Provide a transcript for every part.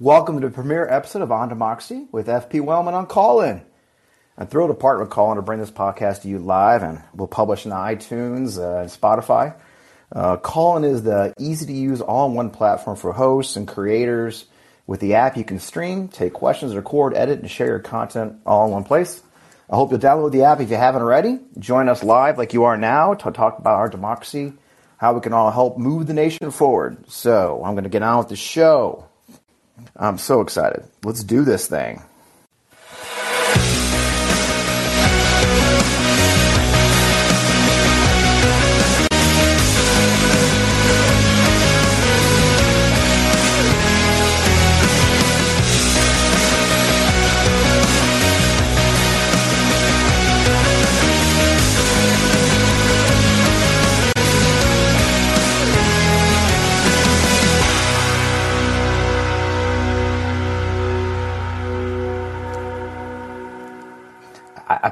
Welcome to the premiere episode of On Democracy with FP Wellman on Callin. I'm thrilled to partner with Callin to bring this podcast to you live, and we'll publish on iTunes uh, and Spotify. Uh, Callin is the easy to use all in one platform for hosts and creators. With the app, you can stream, take questions, record, edit, and share your content all in one place. I hope you'll download the app if you haven't already. Join us live like you are now to talk about our democracy, how we can all help move the nation forward. So I'm going to get on with the show. I'm so excited. Let's do this thing.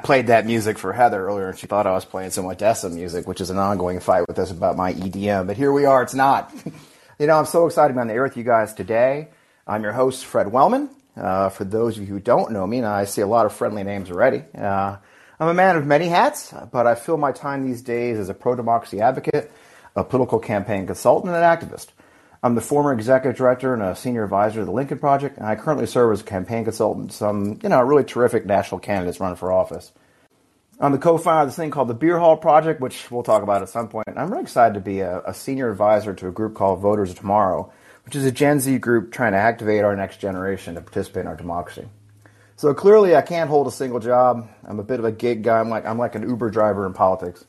Played that music for Heather earlier, and she thought I was playing some Odesza music, which is an ongoing fight with us about my EDM. But here we are. It's not. you know, I'm so excited to be on the air with you guys today. I'm your host, Fred Wellman. Uh, for those of you who don't know me, and I see a lot of friendly names already. Uh, I'm a man of many hats, but I fill my time these days as a pro-democracy advocate, a political campaign consultant, and an activist. I'm the former executive director and a senior advisor to the Lincoln Project, and I currently serve as a campaign consultant to some, you know, really terrific national candidates running for office. I'm the co-founder of this thing called the Beer Hall Project, which we'll talk about at some point. I'm really excited to be a, a senior advisor to a group called Voters of Tomorrow, which is a Gen Z group trying to activate our next generation to participate in our democracy. So clearly, I can't hold a single job. I'm a bit of a gig guy. I'm like I'm like an Uber driver in politics.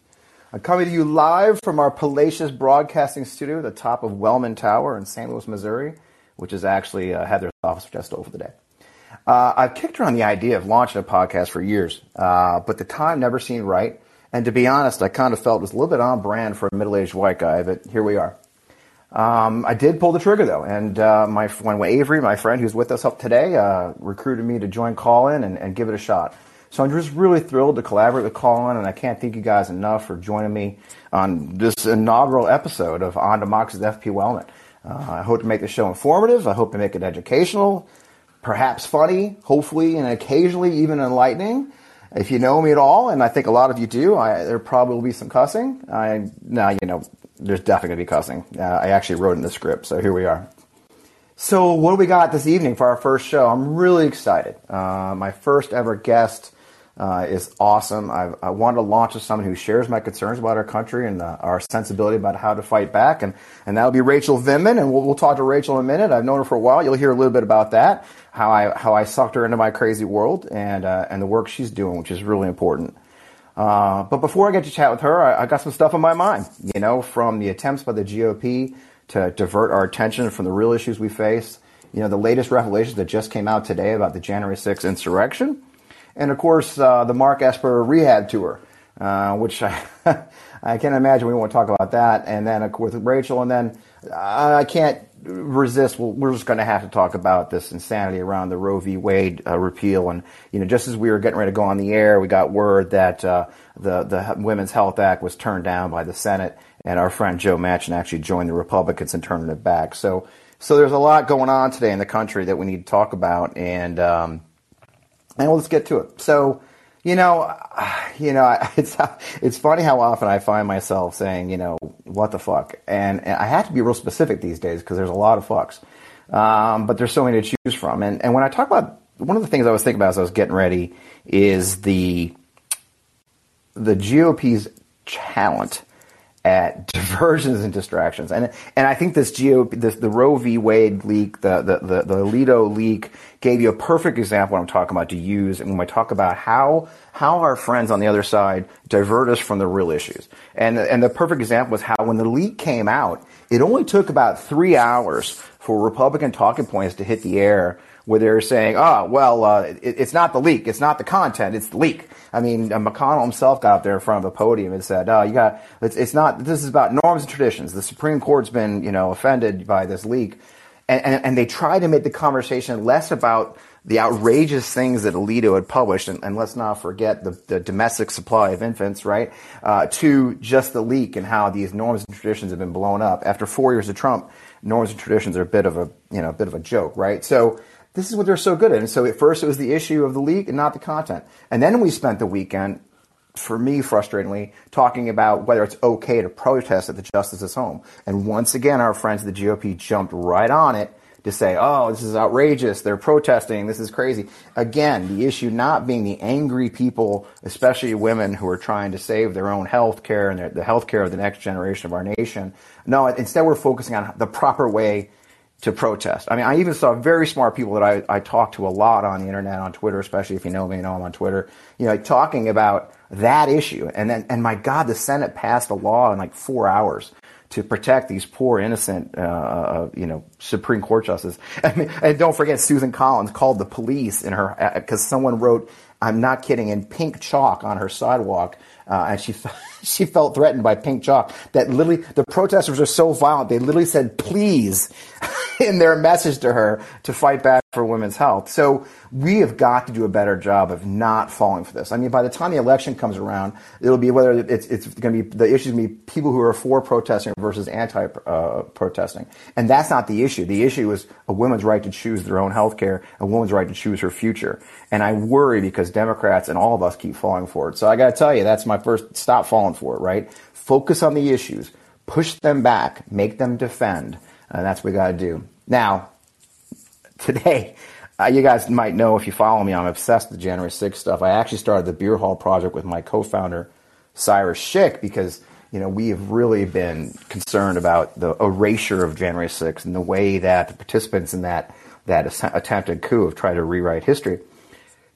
I'm coming to you live from our palatial broadcasting studio the top of Wellman Tower in St. Louis, Missouri, which is actually uh, Heather's office, which over the day. Uh, I've kicked around the idea of launching a podcast for years, uh, but the time never seemed right. And to be honest, I kind of felt it was a little bit on brand for a middle-aged white guy, but here we are. Um, I did pull the trigger though, and uh, my when Avery, my friend who's with us up today, uh, recruited me to join Callin and, and give it a shot. So I'm just really thrilled to collaborate with Callin, and I can't thank you guys enough for joining me on this inaugural episode of On Democracy with FP Wellman. Uh, I hope to make the show informative. I hope to make it educational, perhaps funny, hopefully, and occasionally even enlightening. If you know me at all, and I think a lot of you do, I, there probably will be some cussing. I now you know there's definitely going to be cussing. Uh, I actually wrote in the script, so here we are. So what do we got this evening for our first show? I'm really excited. Uh, my first ever guest uh, is awesome. I've, I wanted to launch with someone who shares my concerns about our country and uh, our sensibility about how to fight back, and, and that'll be Rachel Vindman, and we'll, we'll talk to Rachel in a minute. I've known her for a while. You'll hear a little bit about that, how I how I sucked her into my crazy world, and uh, and the work she's doing, which is really important. Uh, but before I get to chat with her, I, I got some stuff on my mind. You know, from the attempts by the GOP to divert our attention from the real issues we face. You know, the latest revelations that just came out today about the January 6th insurrection and of course uh, the Mark Esper rehab tour, uh, which I, I can't imagine we won't talk about that. And then with Rachel, and then uh, I can't resist. Well, we're just going to have to talk about this insanity around the Roe v. Wade uh, repeal. And you know, just as we were getting ready to go on the air, we got word that uh, the the Women's Health Act was turned down by the Senate, and our friend Joe Manchin actually joined the Republicans in turning it back. So. So there's a lot going on today in the country that we need to talk about, and um, and let's get to it. So, you know, you know, it's it's funny how often I find myself saying, you know, what the fuck, and, and I have to be real specific these days because there's a lot of fucks, um, but there's so many to choose from. And and when I talk about one of the things I was thinking about as I was getting ready is the the GOP's talent at diversions and distractions. And and I think this GOP, this, the Roe v. Wade leak, the, the, the, the Alito leak gave you a perfect example what I'm talking about to use and when I talk about how how our friends on the other side divert us from the real issues. And and the perfect example was how when the leak came out, it only took about three hours for Republican talking points to hit the air where they're saying, oh, well, uh, it, it's not the leak, it's not the content, it's the leak. I mean, uh, McConnell himself got up there in front of the podium and said, "Oh, you got it's, it's not. This is about norms and traditions. The Supreme Court's been, you know, offended by this leak." and, and, and they tried to make the conversation less about the outrageous things that Alito had published, and, and let's not forget the, the, domestic supply of infants, right? Uh, to just the leak and how these norms and traditions have been blown up. After four years of Trump, norms and traditions are a bit of a you know a bit of a joke, right? So this is what they're so good at. And so at first it was the issue of the leak and not the content, and then we spent the weekend. For me, frustratingly, talking about whether it's okay to protest at the justice's home. And once again, our friends at the GOP jumped right on it to say, oh, this is outrageous. They're protesting. This is crazy. Again, the issue not being the angry people, especially women who are trying to save their own health care and the health care of the next generation of our nation. No, instead we're focusing on the proper way to protest. I mean, I even saw very smart people that I, I talk to a lot on the internet, on Twitter, especially if you know me, you know I'm on Twitter, you know, talking about that issue. And then, and my God, the Senate passed a law in like four hours to protect these poor innocent, uh, uh, you know, Supreme Court justices. I mean, and don't forget, Susan Collins called the police in her because uh, someone wrote, "I'm not kidding," in pink chalk on her sidewalk, uh, and she she felt threatened by pink chalk. That literally, the protesters are so violent, they literally said, "Please." in their message to her to fight back for women's health. So we have got to do a better job of not falling for this. I mean, by the time the election comes around, it'll be whether it's, it's going to be the issue going to be people who are for protesting versus anti-protesting, uh, and that's not the issue. The issue is a woman's right to choose their own health care, a woman's right to choose her future. And I worry because Democrats and all of us keep falling for it. So I got to tell you, that's my first stop falling for it. Right? Focus on the issues, push them back, make them defend and that's what we got to do. Now, today, uh, you guys might know if you follow me, I'm obsessed with January 6th stuff. I actually started the Beer Hall Project with my co-founder, Cyrus Schick, because you know we have really been concerned about the erasure of January 6th and the way that the participants in that that attempted coup have tried to rewrite history.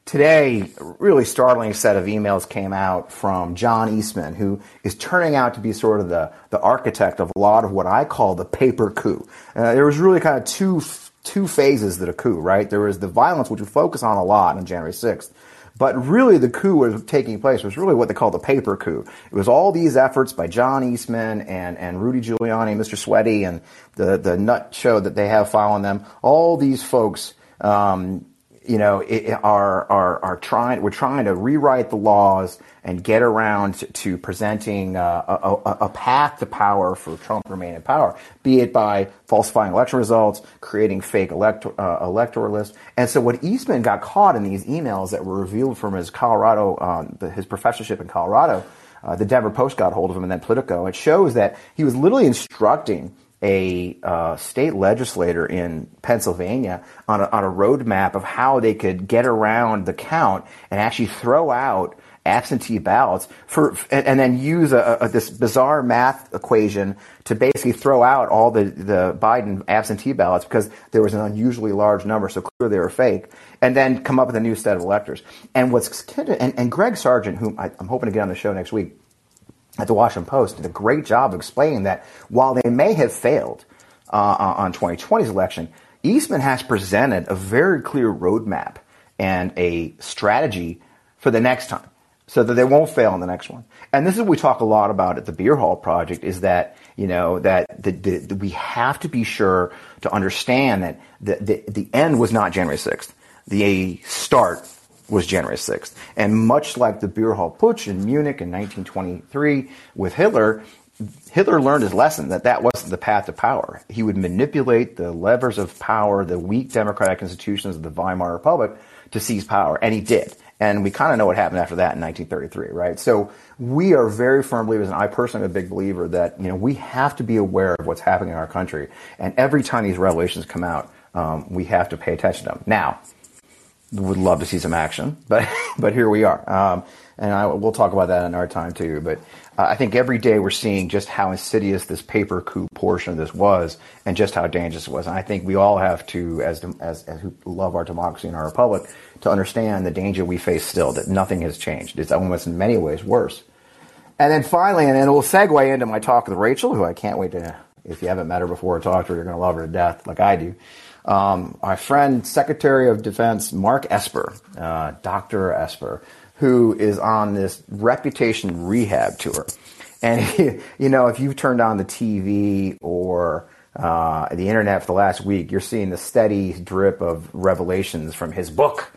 Today, a really startling set of emails came out from John Eastman, who is turning out to be sort of the, the architect of a lot of what I call the paper coup. Uh, there was really kind of two two phases to the coup, right? There was the violence, which we focus on a lot on January 6th, but really the coup was taking place was really what they call the paper coup. It was all these efforts by John Eastman and, and Rudy Giuliani, Mr. Sweaty, and the, the nut show that they have following them. All these folks um, you know, it, are, are, are trying, we're trying to rewrite the laws and get around to, presenting uh, a, a, path to power for Trump to remain in power, be it by falsifying election results, creating fake elector, uh, electoral lists. And so what Eastman got caught in these emails that were revealed from his Colorado, uh, the, his professorship in Colorado, uh, the Denver Post got hold of him and then Politico. It shows that he was literally instructing a uh, state legislator in Pennsylvania on a, on a roadmap of how they could get around the count and actually throw out absentee ballots for, and, and then use a, a, this bizarre math equation to basically throw out all the, the Biden absentee ballots because there was an unusually large number, so clearly they were fake, and then come up with a new set of electors. And what's and, and Greg Sargent, whom I, I'm hoping to get on the show next week, at the Washington Post did a great job of explaining that while they may have failed uh, on 2020's election, Eastman has presented a very clear roadmap and a strategy for the next time so that they won't fail in the next one. And this is what we talk a lot about at the Beer Hall Project is that, you know, that the, the, the, we have to be sure to understand that the, the, the end was not January 6th. The start was January 6th. And much like the Beer Hall Putsch in Munich in 1923 with Hitler, Hitler learned his lesson that that wasn't the path to power. He would manipulate the levers of power, the weak democratic institutions of the Weimar Republic to seize power, and he did. And we kind of know what happened after that in 1933, right? So we are very firm believers, and I personally am a big believer that you know we have to be aware of what's happening in our country, and every time these revelations come out, um, we have to pay attention to them. Now, would love to see some action, but but here we are. Um, and I, we'll talk about that in our time too. But uh, I think every day we're seeing just how insidious this paper coup portion of this was, and just how dangerous it was. And I think we all have to, as as, as who love our democracy and our republic, to understand the danger we face still. That nothing has changed. It's almost in many ways worse. And then finally, and then we'll segue into my talk with Rachel, who I can't wait to. If you haven't met her before or talked to her, you're going to love her to death, like I do um, our friend Secretary of Defense Mark Esper, uh, Dr. Esper, who is on this reputation rehab tour. And, he, you know, if you've turned on the TV or uh, the internet for the last week, you're seeing the steady drip of revelations from his book.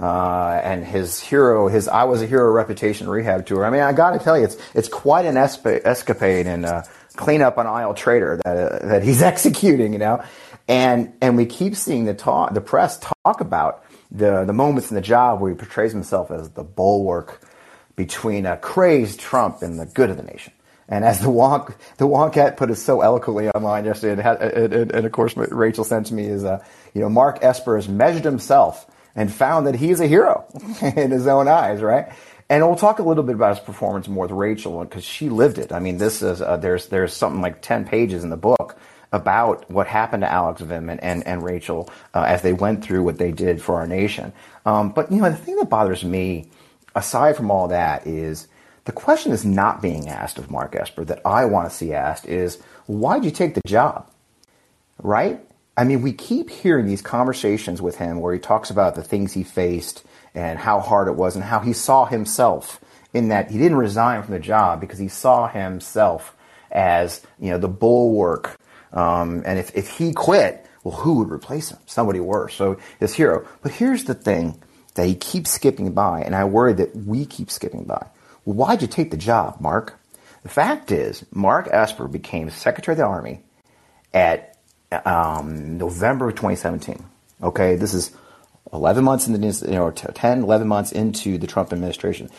Uh, and his hero, his I was a hero reputation rehab tour. I mean, I got to tell you, it's it's quite an esp- escapade and uh, cleanup on aisle trader that uh, that he's executing, you know. And and we keep seeing the talk, the press talk about the the moments in the job where he portrays himself as the bulwark between a crazed Trump and the good of the nation. And as the wonk, the Wonkette put it so eloquently online yesterday, and, and, and of course Rachel sent to me is, uh, you know, Mark Esper has measured himself and found that he's a hero in his own eyes, right? And we'll talk a little bit about his performance more with Rachel because she lived it. I mean, this is uh, there's there's something like ten pages in the book about what happened to Alex Vindman and and Rachel uh, as they went through what they did for our nation. Um, but you know, the thing that bothers me, aside from all that, is the question is not being asked of Mark Esper that I want to see asked is why'd you take the job? Right? I mean, we keep hearing these conversations with him where he talks about the things he faced and how hard it was and how he saw himself in that he didn't resign from the job because he saw himself as, you know, the bulwark. Um, and if, if he quit, well, who would replace him? Somebody worse. So his hero. But here's the thing that he keeps skipping by, and I worry that we keep skipping by. Well, why'd you take the job, Mark? The fact is, Mark Esper became Secretary of the Army at um, November of 2017. Okay, this is 11 months in the, you know, 10, 11 months into the Trump administration.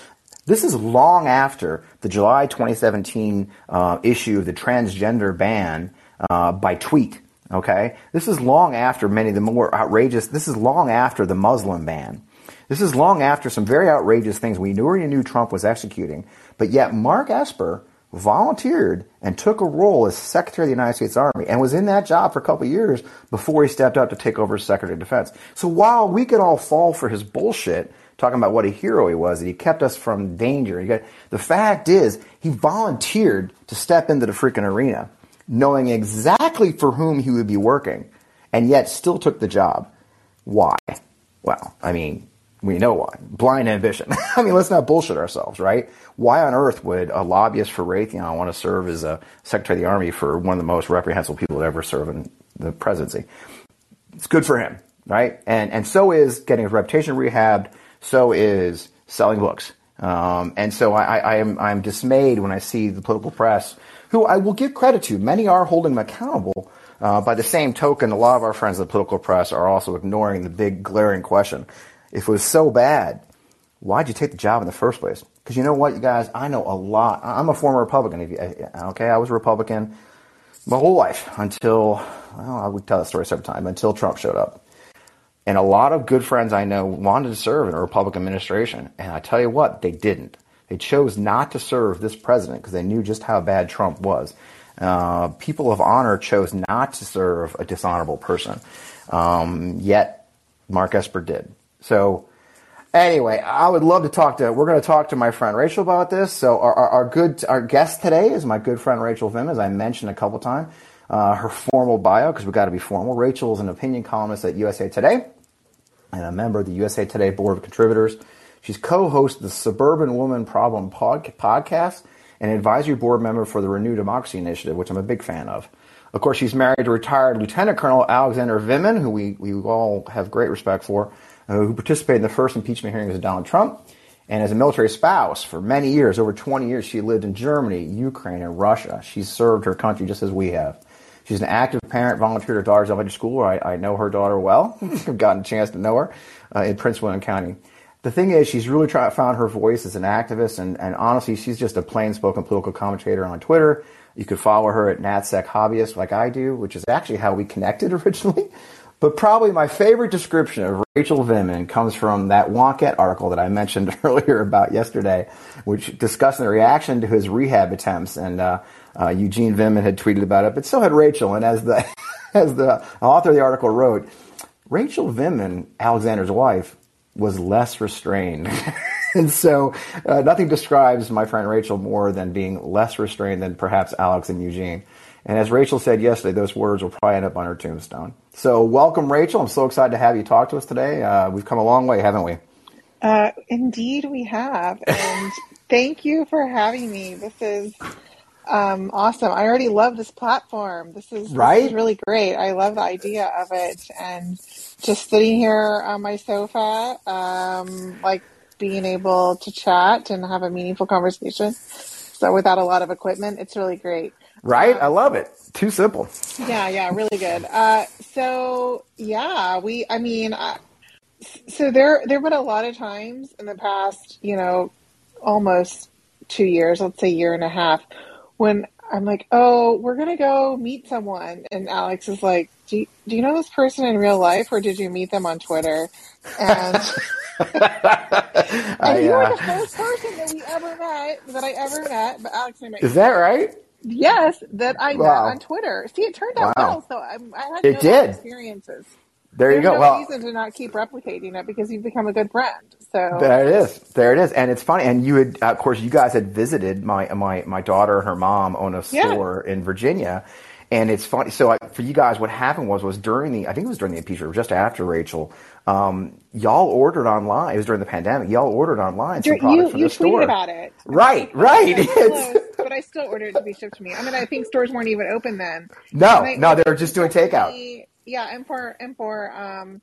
This is long after the July 2017 uh, issue of the transgender ban uh, by tweet. Okay, this is long after many of the more outrageous. This is long after the Muslim ban. This is long after some very outrageous things we knew already knew Trump was executing, but yet Mark Esper volunteered and took a role as Secretary of the United States Army and was in that job for a couple years before he stepped up to take over as Secretary of Defense. So while we could all fall for his bullshit, talking about what a hero he was, that he kept us from danger, got, the fact is he volunteered to step into the freaking arena, knowing exactly for whom he would be working, and yet still took the job. Why? Well, I mean, we know why. Blind ambition. I mean, let's not bullshit ourselves, right? Why on earth would a lobbyist for Raytheon want to serve as a Secretary of the Army for one of the most reprehensible people to ever serve in the presidency? It's good for him, right? And and so is getting his reputation rehabbed. So is selling books. Um, and so I, I am I'm dismayed when I see the political press, who I will give credit to. Many are holding him accountable. Uh, by the same token, a lot of our friends in the political press are also ignoring the big glaring question if it was so bad, why'd you take the job in the first place? Because you know what, you guys, I know a lot. I'm a former Republican. Okay, I was a Republican my whole life until, well, I would tell that story several times, until Trump showed up. And a lot of good friends I know wanted to serve in a Republican administration. And I tell you what, they didn't. They chose not to serve this president because they knew just how bad Trump was. Uh, people of honor chose not to serve a dishonorable person. Um, yet Mark Esper did. So anyway, I would love to talk to. We're going to talk to my friend Rachel about this. So our, our, our good our guest today is my good friend Rachel Vim, as I mentioned a couple times. Uh, her formal bio, because we've got to be formal. Rachel is an opinion columnist at USA Today and a member of the USA Today Board of Contributors. She's co-host of the Suburban Woman Problem pod- podcast and advisory board member for the Renew Democracy Initiative, which I'm a big fan of. Of course, she's married to retired Lieutenant Colonel Alexander Vindman, who we, we all have great respect for who participated in the first impeachment hearings of Donald Trump. And as a military spouse for many years, over 20 years, she lived in Germany, Ukraine, and Russia. She's served her country just as we have. She's an active parent, volunteered at daughter's elementary school. I, I know her daughter well. I've gotten a chance to know her uh, in Prince William County. The thing is, she's really try, found her voice as an activist, and, and honestly, she's just a plain-spoken political commentator on Twitter. You could follow her at NatSec Hobbyist, like I do, which is actually how we connected originally. But probably my favorite description of Rachel Vindman comes from that Wonkette article that I mentioned earlier about yesterday, which discussed the reaction to his rehab attempts. And uh, uh, Eugene Vindman had tweeted about it, but so had Rachel. And as the as the author of the article wrote, Rachel Vindman, Alexander's wife, was less restrained. and so uh, nothing describes my friend Rachel more than being less restrained than perhaps Alex and Eugene. And as Rachel said yesterday, those words will probably end up on her tombstone. So welcome, Rachel. I'm so excited to have you talk to us today. Uh, we've come a long way, haven't we? Uh, indeed, we have. And thank you for having me. This is Um, awesome. I already love this platform. This is, right? This is really great. I love the idea of it. And just sitting here on my sofa, um, like being able to chat and have a meaningful conversation. So without a lot of equipment, it's really great. Right? I love it. Too simple. Yeah, yeah, really good. Uh, so yeah, we, I mean, uh, so there, there have been a lot of times in the past, you know, almost two years, let's say year and a half, when I'm like, oh, we're gonna go meet someone, and Alex is like, do you, do you know this person in real life, or did you meet them on Twitter? And, and I, you were the uh, first person that we ever met that I ever met, but Alex and I met. Is that right? Yes, that I wow. met on Twitter. See, it turned out wow. well, so I, I had it no did. experiences. There There's you go. No well, reason to not keep replicating it because you've become a good friend. So there it is. There it is. And it's funny. And you had, of course, you guys had visited my my my daughter and her mom own a store yeah. in Virginia. And it's funny. So like, for you guys, what happened was was during the I think it was during the impeachment, just after Rachel. Um, y'all ordered online. It was during the pandemic. Y'all ordered online some you, from you the store. about it. Right, right. But I still ordered it to be shipped to me. I mean, I think stores weren't even open then. No, no, they were just doing takeout. Yeah, and for and for um,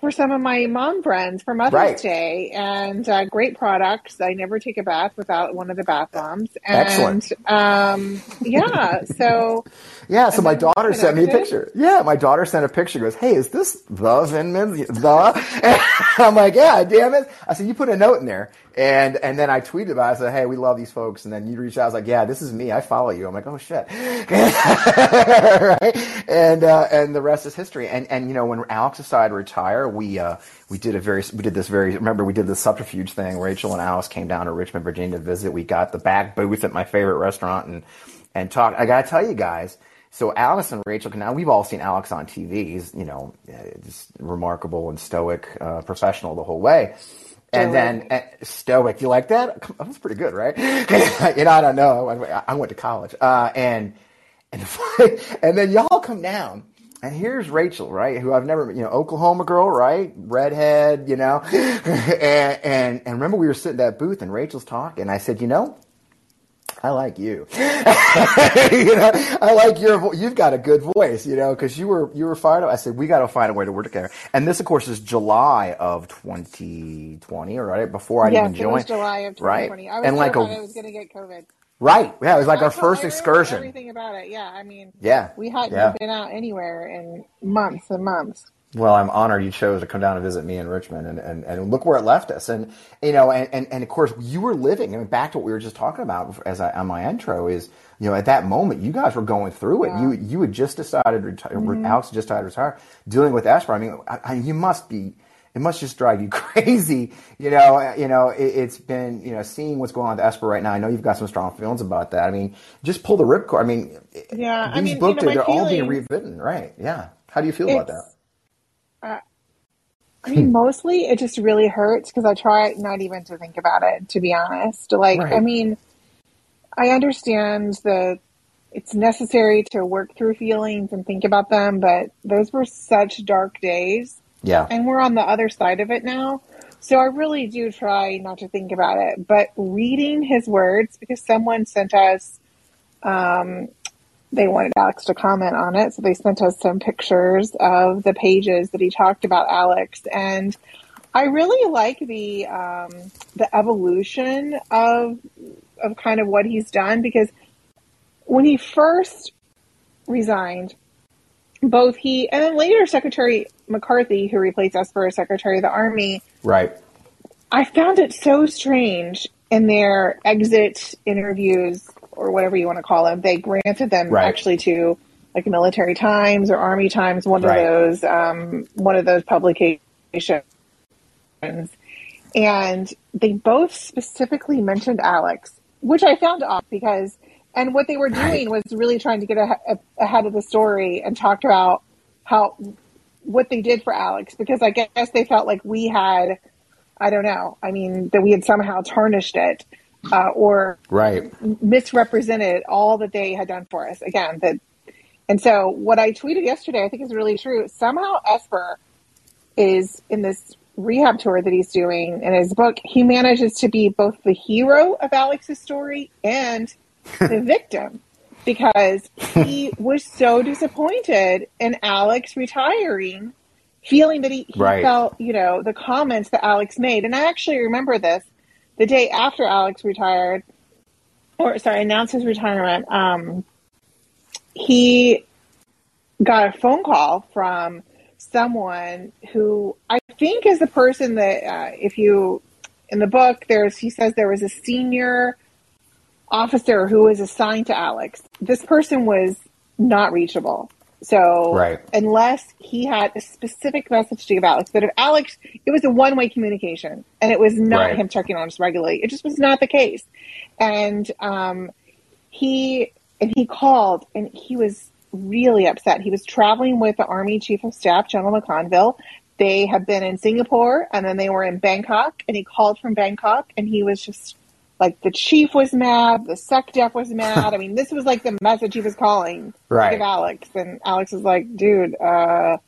for some of my mom friends for Mother's Right. Day, and uh, great products. I never take a bath without one of the bath bombs. And, Excellent. Um, yeah, so Yeah, so my daughter sent me a picture. Yeah, my daughter sent a picture. Goes, hey, is this the Zinman? The? And I'm like, yeah, damn it. I said, you put a note in there, and and then I tweeted about. it. I said, hey, we love these folks, and then you reached out. I was like, yeah, this is me. I follow you. I'm like, oh shit, right? And uh, and the rest is history. And and you know, when Alex decided to retire, we uh, we did a very we did this very remember we did the subterfuge thing. Rachel and Alex came down to Richmond, Virginia to visit. We got the back booth at my favorite restaurant and and talked. I gotta tell you guys. So Alex and Rachel, now we've all seen Alex on TV. He's you know just remarkable and stoic, uh, professional the whole way. And then uh, stoic, you like that? That's pretty good, right? you know, I don't know. I, I went to college, uh, and and and then y'all come down, and here's Rachel, right? Who I've never, you know, Oklahoma girl, right? Redhead, you know, and and and remember we were sitting at that booth, and Rachel's talking, and I said, you know. I like you. you know, I like your. Vo- you've got a good voice, you know, because you were you were fired up. I said we got to find a way to work together. And this, of course, is July of 2020, or right before I yes, even it was joined. July of Right. 2020. I was And like a- I was going to get COVID. Right. Yeah, it was like I our first excursion. Everything about it. Yeah, I mean, Yeah. we hadn't Yeah. been out anywhere in months and months. Well, I'm honored you chose to come down and visit me in Richmond, and, and, and look where it left us. And you know, and, and, and of course, you were living. I mean, back to what we were just talking about as I, on my intro is, you know, at that moment, you guys were going through it. Yeah. You you had just decided to retire. Alex just decided to retire, dealing with Esper. I mean, I, I, you must be. It must just drive you crazy, you know. You know, it, it's been, you know, seeing what's going on with Esper right now. I know you've got some strong feelings about that. I mean, just pull the ripcord. I mean, Yeah, these I mean, books you know, they're all being rewritten, right? Yeah. How do you feel about that? It's- I mean, mostly it just really hurts because I try not even to think about it, to be honest. Like, I mean, I understand that it's necessary to work through feelings and think about them, but those were such dark days Yeah. and we're on the other side of it now. So I really do try not to think about it, but reading his words because someone sent us, um, they wanted Alex to comment on it, so they sent us some pictures of the pages that he talked about Alex, and I really like the um, the evolution of of kind of what he's done because when he first resigned, both he and then later Secretary McCarthy, who replaced Esper as Secretary of the Army, Right. I found it so strange in their exit interviews or whatever you want to call them. They granted them Right. actually to like Military Times or Army Times, one Right. of those, um, one of those publications. And they both specifically mentioned Alex, which I found odd because, and what they were doing was really trying to get a, ahead of the story and talk about how, what they did for Alex, because I guess they felt like we had, I don't know. I mean, that we had somehow tarnished it uh, or Right. misrepresented all that they had done for us. Again, that, and so what I tweeted yesterday, I think is really true. Somehow Esper is in this rehab tour that he's doing in his book. He manages to be both the hero of Alex's story and the victim because he was so disappointed in Alex retiring, feeling that he, he Right. felt, you know, the comments that Alex made. And I actually remember this the day after Alex retired, or sorry, announced his retirement. Um, he got a phone call from someone who I think is the person that, uh, if you in the book, there's he says there was a senior officer who was assigned to Alex. This person was not reachable. So Right. unless he had a specific message to give Alex, but if Alex, it was a one way communication and it was not Right. him checking on us regularly. It just was not the case. And um, he and he called and he was really upset. He was traveling with the Army Chief of Staff, General McConville. They had been in Singapore and then they were in Bangkok and he called from Bangkok and he was just like the chief was mad, the SecDef was mad. I mean, this was like the message he was calling Right. give Alex. And Alex was like, dude, uh,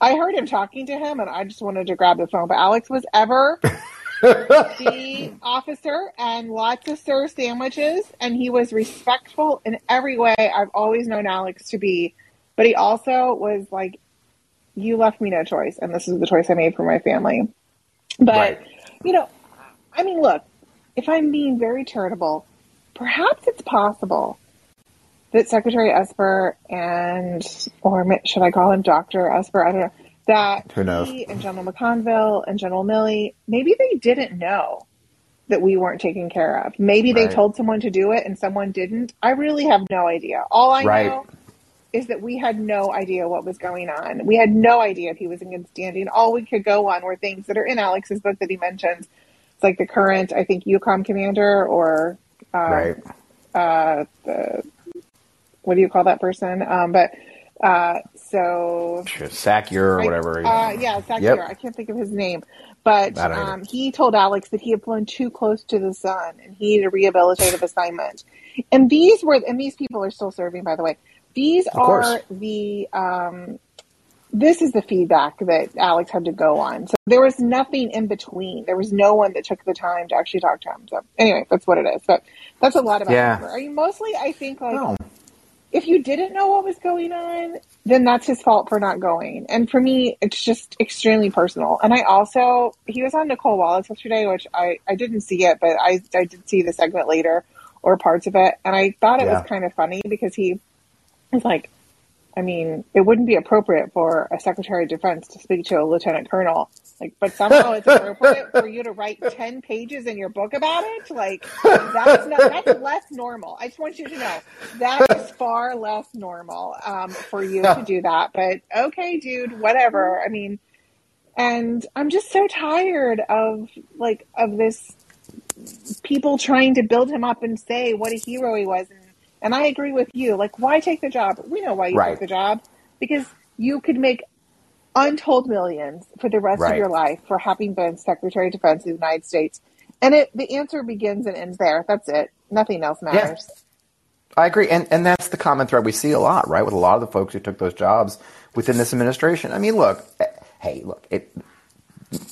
I heard him talking to him and I just wanted to grab the phone. But Alex was ever the officer and lots of sir sandwiches and he was respectful in every way I've always known Alex to be. But he also was like, you left me no choice and this is the choice I made for my family. But, Right. you know, I mean, look, if I'm being very charitable, perhaps it's possible that Secretary Esper and, or should I call him Dr. Esper? I don't know. That Who knows? he and General McConville and General Milley, maybe they didn't know that we weren't taken care of. Maybe they Right. told someone to do it and someone didn't. I really have no idea. All I Right. know is that we had no idea what was going on. We had no idea if he was in good standing. All we could go on were things that are in Alex's book that he mentions. It's like the current, I think, EUCOM commander or uh, Right. uh, the what do you call that person? Um, but uh, so SACEUR or I- whatever. Uh, yeah, Zach Yep. I can't think of his name, but I um, he told Alex that he had flown too close to the sun and he needed a rehabilitative assignment. And these were, and these people are still serving, by the way. These Of course. are the. Um, this is the feedback that Alex had to go on. So there was nothing in between. There was no one that took the time to actually talk to him. So anyway, that's what it is. But that's a lot about Yeah. Amber. I mean, mostly I think like No. if you didn't know what was going on, then that's his fault for not going. And for me, it's just extremely personal. And I also, he was on Nicolle Wallace yesterday, which I, I didn't see it, but I, I did see the segment later or parts of it. And I thought it Yeah. was kind of funny because he was like, I mean, it wouldn't be appropriate for a Secretary of Defense to speak to a Lieutenant Colonel. Like, but somehow it's appropriate for you to write 10 pages in your book about it? Like, that's not, that's less normal. I just want you to know that is far less normal, um, for you to do that. But okay, dude, whatever. I mean, and I'm just so tired of, like, of this people trying to build him up and say what a hero he was. And, and I agree with you. Like, why take the job? We know why you Right. took the job because you could make untold millions for the rest Right. of your life for having been Secretary of Defense of the United States. And it, the answer begins and ends there. That's it. Nothing else matters. I agree, and and that's the common thread we see a lot, right, with a lot of the folks who took those jobs within this administration. I mean, look, eh, hey, look, it.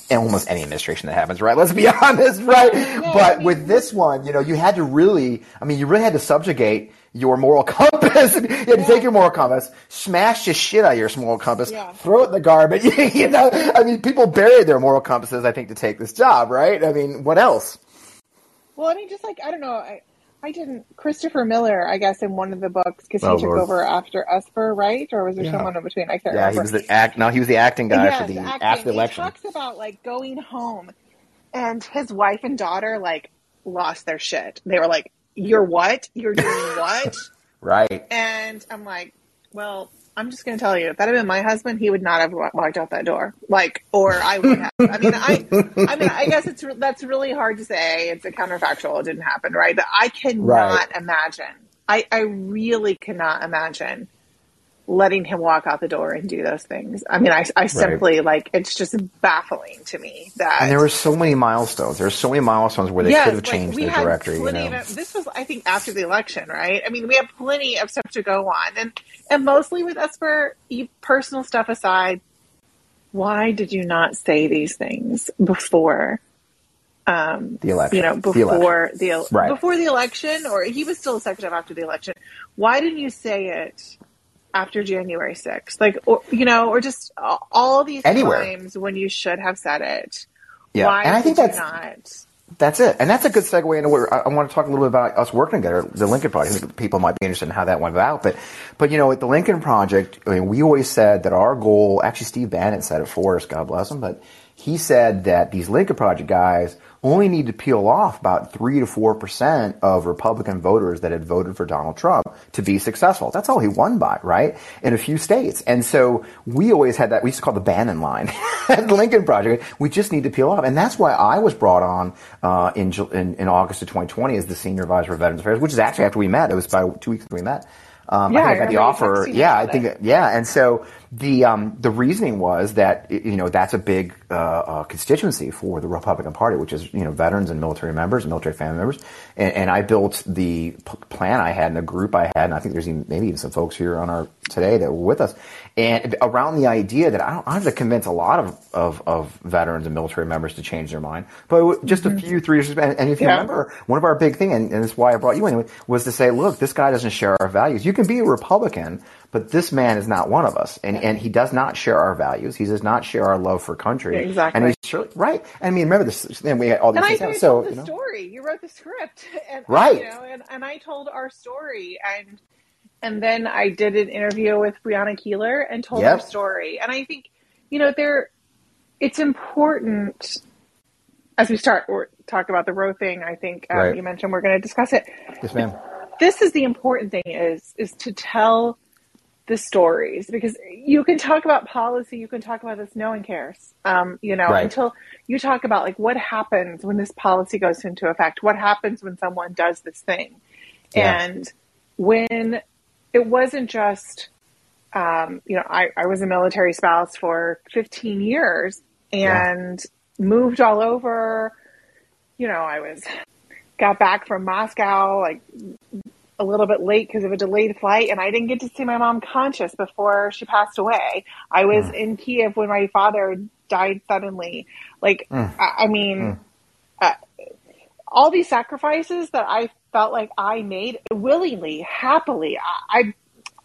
In almost any administration that happens, right? Let's be honest, right? but I mean- with this one, you know, you had to really, I mean, you really had to subjugate your moral compass. you had to take your moral compass, smash the shit out of your moral compass, Yeah. throw it in the garbage. you know, I mean, people buried their moral compasses, I think, to take this job, right? I mean, what else? Well, I mean, just like, I don't know. I, I didn't, Christopher Miller, I guess, in one of the books, because he Oh, took Lord. over after Esper, right? Or was there Yeah. someone in between? I can't Yeah, remember. he was the act. No, he was the acting guy Yes, for the acting. after the He talks about like going home, and his wife and daughter like lost their shit. They were like, "You're what? You're doing what?" Right. and I'm like, "Well, I'm just going to tell you, if that had been my husband, he would not have walked out that door. Like, or I would have. I mean, I, I mean, I guess it's that's really hard to say. It's a counterfactual. It didn't happen, right? But I cannot Right. imagine. I, I really cannot imagine letting him walk out the door and do those things. I mean, I, I simply like it's just baffling to me that And there were so many milestones. There were so many milestones where they Yes, could have like, changed the directory. You know? of- this was, I think, after the election, right? I mean, we have plenty of stuff to go on, and and mostly with Esper, personal stuff aside, why did you not say these things before? um, The election. you know, The before the, el- Right. before the election, or he was still a secretary after the election. Why didn't you say it after January 6th? Like, or, you know, or just all these Anywhere. times when you should have said it. Yeah, Why and I think that's not? That's it, and that's a good segue into where I, I want to talk a little bit about us working together, the Lincoln Project. I think people might be interested in how that went about, but, but you know, at the Lincoln Project, I mean, we always said that our goal. Actually, Steve Bannon said it for us, God bless him, but he said that these Lincoln Project guys only need to peel off about three to four percent of Republican voters that had voted for Donald Trump to be successful. That's all he won by, right? In a few states, and so we always had that. We used to call the Bannon line at the Lincoln Project. We just need to peel off, and that's why I was brought on uh, in, in in August of 2020 as the senior advisor for Veterans Affairs, which is actually after we met. It was about two weeks after we met. Um, Yeah, I think I got the offer. Yeah, I think it. yeah, and so the um, the reasoning was that you know that's a big uh, uh, constituency for the Republican Party, which is you know veterans and military members and military family members. And, and I built the p- plan I had and the group I had, and I think there's even, maybe even some folks here on our today that were with us, and around the idea that I don't, I have to convince a lot of, of, of veterans and military members to change their mind, but just a mm-hmm. few three years. And, and if you Yeah. remember, one of our big thing, and, and that's why I brought you in, was to say, look, this guy doesn't share our values. You can be a Republican, but this man is not one of us, and and he does not share our values. He does not share our love for country. Yeah, exactly. And he's surely right. And I mean, remember this? Then we had all these And I things. happen. so the you know, story. You wrote the script, and Right. You know, and, and I told our story, and and then I did an interview with Brianna Keilar and told Yep. her story. And I think, you know, there, it's important as we start or talk about the Roe thing. I think um, Right. you mentioned we're going to discuss it. yes, ma'am. This is the important thing is is to tell the stories because you can talk about policy, you can talk about this, no one cares. Um, you know, Right. until you talk about like what happens when this policy goes into effect, what happens when someone does this thing. Yeah. And when it wasn't just um, you know, I, I was a military spouse for 15 years and moved all over. You know, I was got back from Moscow like a little bit late because of a delayed flight, and I didn't get to see my mom conscious before she passed away. I was in Kiev when my father died suddenly. Like, I, I mean, uh, all these sacrifices that I felt like I made willingly, happily. I,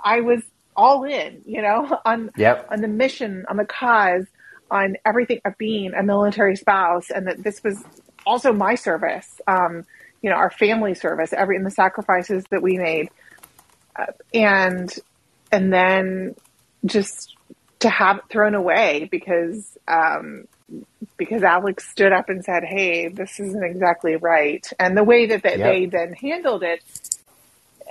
I, I was all in, you know, on Yep. on the mission, on the cause, on everything of being a military spouse, and that this was also my service. Um, you know, our family service, every and the sacrifices that we made, uh, and and then just to have it thrown away because um, because Alex stood up and said, "Hey, this isn't exactly right," and the way that, that Yep. they then handled it,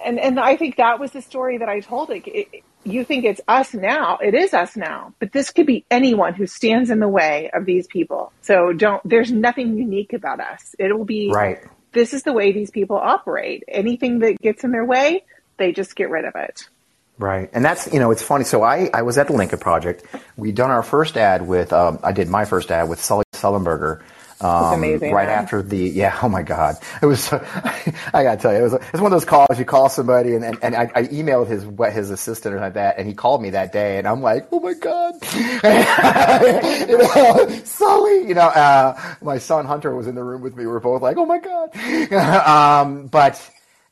and and I think that was the story that I told it. it you think it's us now. It is us now. But this could be anyone who stands in the way of these people. So don't, there's nothing unique about us. It will be, Right. this is the way these people operate. Anything that gets in their way, they just get rid of it. Right. And that's, you know, it's funny. So I, I was at the Lincoln Project. We'd done our first ad with, um, I did my first ad with Sully Sullenberger. Um, amazing, Right man. after the, yeah, oh my God. It was, I gotta tell you, it was, it's one of those calls, you call somebody and, and, and I, I emailed his, what, his assistant or like that and he called me that day and I'm like, oh my God. you know, Sully, you know, uh, my son Hunter was in the room with me. We were both like, oh my God. um, but,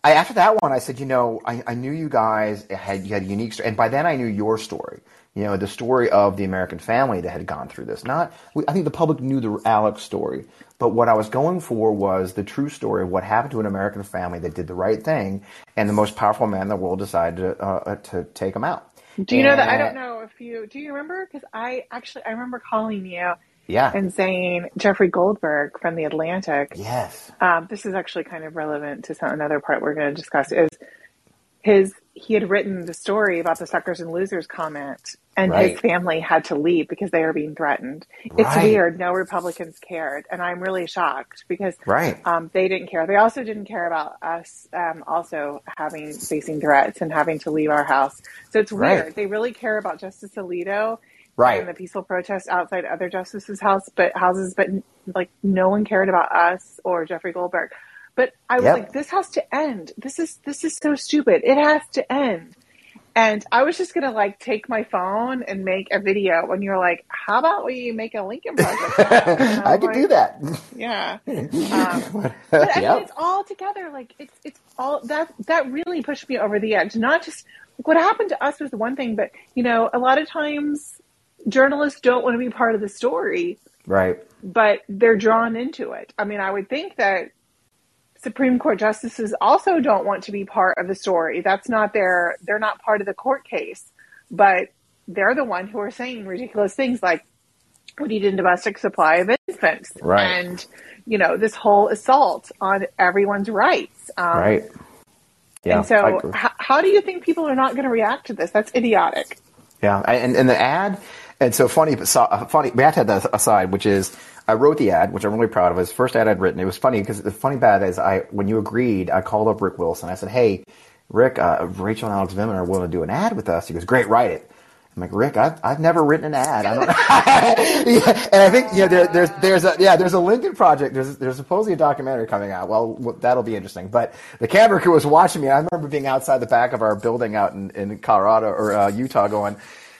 I, after that one, I said, you know, I, I knew you guys had you had a unique story, and by then I knew your story. You know, the story of the American family that had gone through this. Not, we, I think the public knew the Alex story, but what I was going for was the true story of what happened to an American family that did the right thing, and the most powerful man in the world decided to, uh, to take him out. Do you know that? I don't know if you, do you remember? Because I actually, I remember calling you Yeah. and saying Jeffrey Goldberg from the Atlantic. yes. um, this is actually kind of relevant to some, another part we're going to discuss is his he had written the story about the suckers and losers comment and Right. his family had to leave because they were being threatened it's Right. weird no republicans cared and i'm really shocked because Right. um, they didn't care they also didn't care about us um, also having facing threats and having to leave our house so it's weird Right. they really care about justice alito Right. and the peaceful protests outside other justices' house, but houses, but like no one cared about us or Jeffrey Goldberg. But I was Yep. like, this has to end. This is this is so stupid. It has to end. And I was just gonna like take my phone and make a video. And you're like, "How about we make a Lincoln project?" I, I could do that. Yeah. Um, but I mean, it's all together. Like it's it's all that that really pushed me over the edge. Not just like, what happened to us was the one thing, but you know, a lot of times journalists don't want to be part of the story, right? But they're drawn into it. I mean, I would think that Supreme Court justices also don't want to be part of the story. That's not their, they're not part of the court case, but they're the one who are saying ridiculous things like what he did in domestic supply of infants. Right. And, you know, this whole assault on everyone's rights. Um, right. Yeah. And so h- how do you think people are not going to react to this? That's idiotic. Yeah. And, and the ad, and so funny, uh, funny, we had that aside, which is I wrote the ad, which I'm really proud of. The first ad I'd written. It was funny because the funny bad is I, when you agreed, I called up Rick Wilson. I said, Hey, Rick, uh, Rachel and Alex Vindman are willing to do an ad with us. He goes, Great, write it. I'm like, Rick, I've, I've never written an ad. I don't yeah, and I think, you know, there, there's, there's a, yeah, there's a Lincoln project. There's, there's supposedly a documentary coming out. Well, that'll be interesting. But the camera crew was watching me. I remember being outside the back of our building out in, in Colorado or uh, Utah going,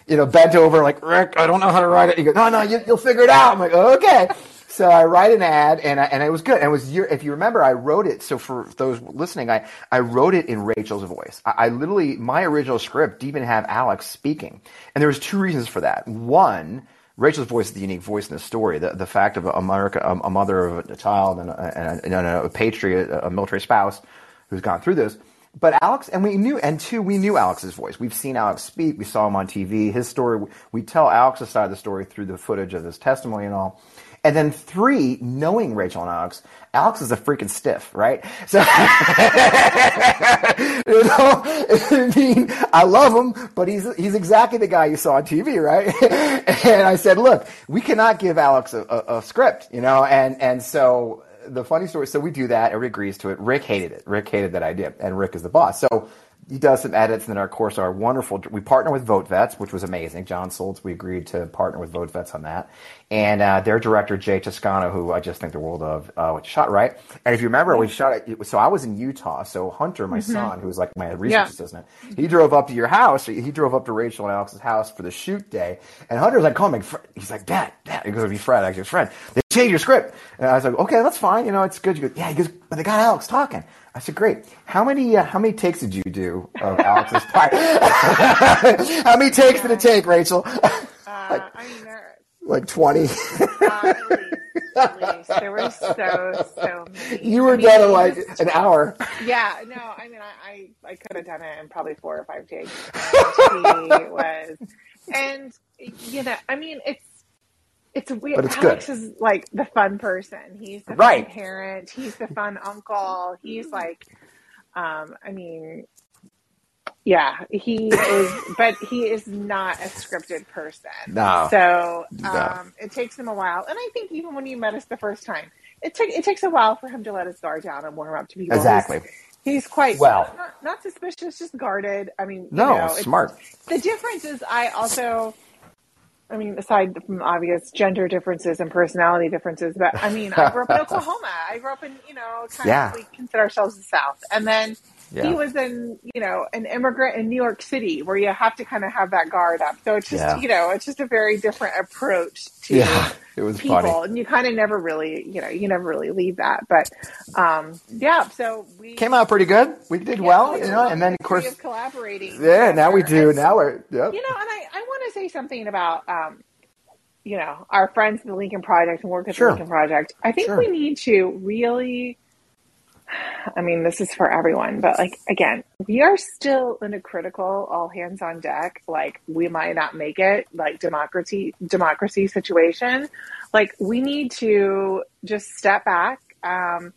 you know, bent over like, Rick, I don't know how to write it. He goes, no, no, you, will figure it out. I'm like, okay. So I write an ad, and I, and it was good. And it was if you remember, I wrote it. So for those listening, I I wrote it in Rachel's voice. I, I literally my original script didn't even have Alex speaking, and there was two reasons for that. One. Rachel's voice is the unique voice in the story. The, the fact of America, a, a mother of a child and a, and a, a patriot, a military spouse who's gone through this but Alex, and we knew, and two, we knew Alex's voice. We've seen Alex speak. We saw him on TV. His story, we tell Alex's side of the story through the footage of his testimony and all. And then three, knowing Rachel and Alex, Alex is a freaking stiff, right? So, you know, I mean, I love him, but he's, he's exactly the guy you saw on TV, right? and I said, look, we cannot give Alex a, a, a script, you know, and, and so the funny story, so we do that, everybody agrees to it. Rick hated it. Rick hated that idea, and Rick is the boss. So he does some edits, and then our course are wonderful. We partner with Vote Vets, which was amazing. Jon Soltz, we agreed to partner with Vote Vets on that, and uh, their director Jay Toscano, who I just think the world of, uh, shot right. And if you remember, we shot it. So I was in Utah. So Hunter, my mm-hmm. son, who was like my research yeah. assistant, he drove up to your house. He drove up to Rachel and Alex's house for the shoot day, and Hunter's like, "Call me." He's like, "Dad, Dad." He goes, to "Be Fred, actually, Fred." They changed your script, and I was like, "Okay, that's fine. You know, it's good." He goes, "Yeah." He goes, "But they got Alex talking." I said, "Great. How many uh, how many takes did you do of Alex's part? how many takes did it take, Rachel?" Uh, I like twenty. uh, There were so so many. You were I mean, done in like an hour. Yeah, no, I mean, I I, I could have done it in probably four or five takes. Was, and you know, I mean, it's it's weird. But it's Alex good. is like the fun person. He's the right. fun parent. He's the fun uncle. He's like, um, I mean, yeah, he is, but he is not a scripted person. No. So um, no. it takes him a while, and I think even when you met us the first time, it took it takes a while for him to let his guard down and warm up to people. Exactly. He's, he's quite well, not, not, suspicious, just guarded. I mean, no, you know, smart. The difference is, I also I mean, aside from obvious gender differences and personality differences, but I mean, I grew up in Oklahoma. I grew up in, you know, kind yeah. of, we consider ourselves the South. And then yeah. he was in, you know, an immigrant in New York City where you have to kind of have that guard up. So it's just, yeah. you know, it's just a very different approach to yeah, it was people. Funny. And you kind of never really, you know, you never really leave that. But, um, yeah, so we came out pretty good. We did well, you know, and then of course, of collaborating. Yeah, now we do. now we're, yep. You know, and I, I want to say something about, um, you know, our friends in the Lincoln Project and work at sure. the Lincoln Project. I think sure. we need to really I mean, this is for everyone, but like again, we are still in a critical all hands on deck, like we might not make it, like democracy democracy situation. Like we need to just step back um,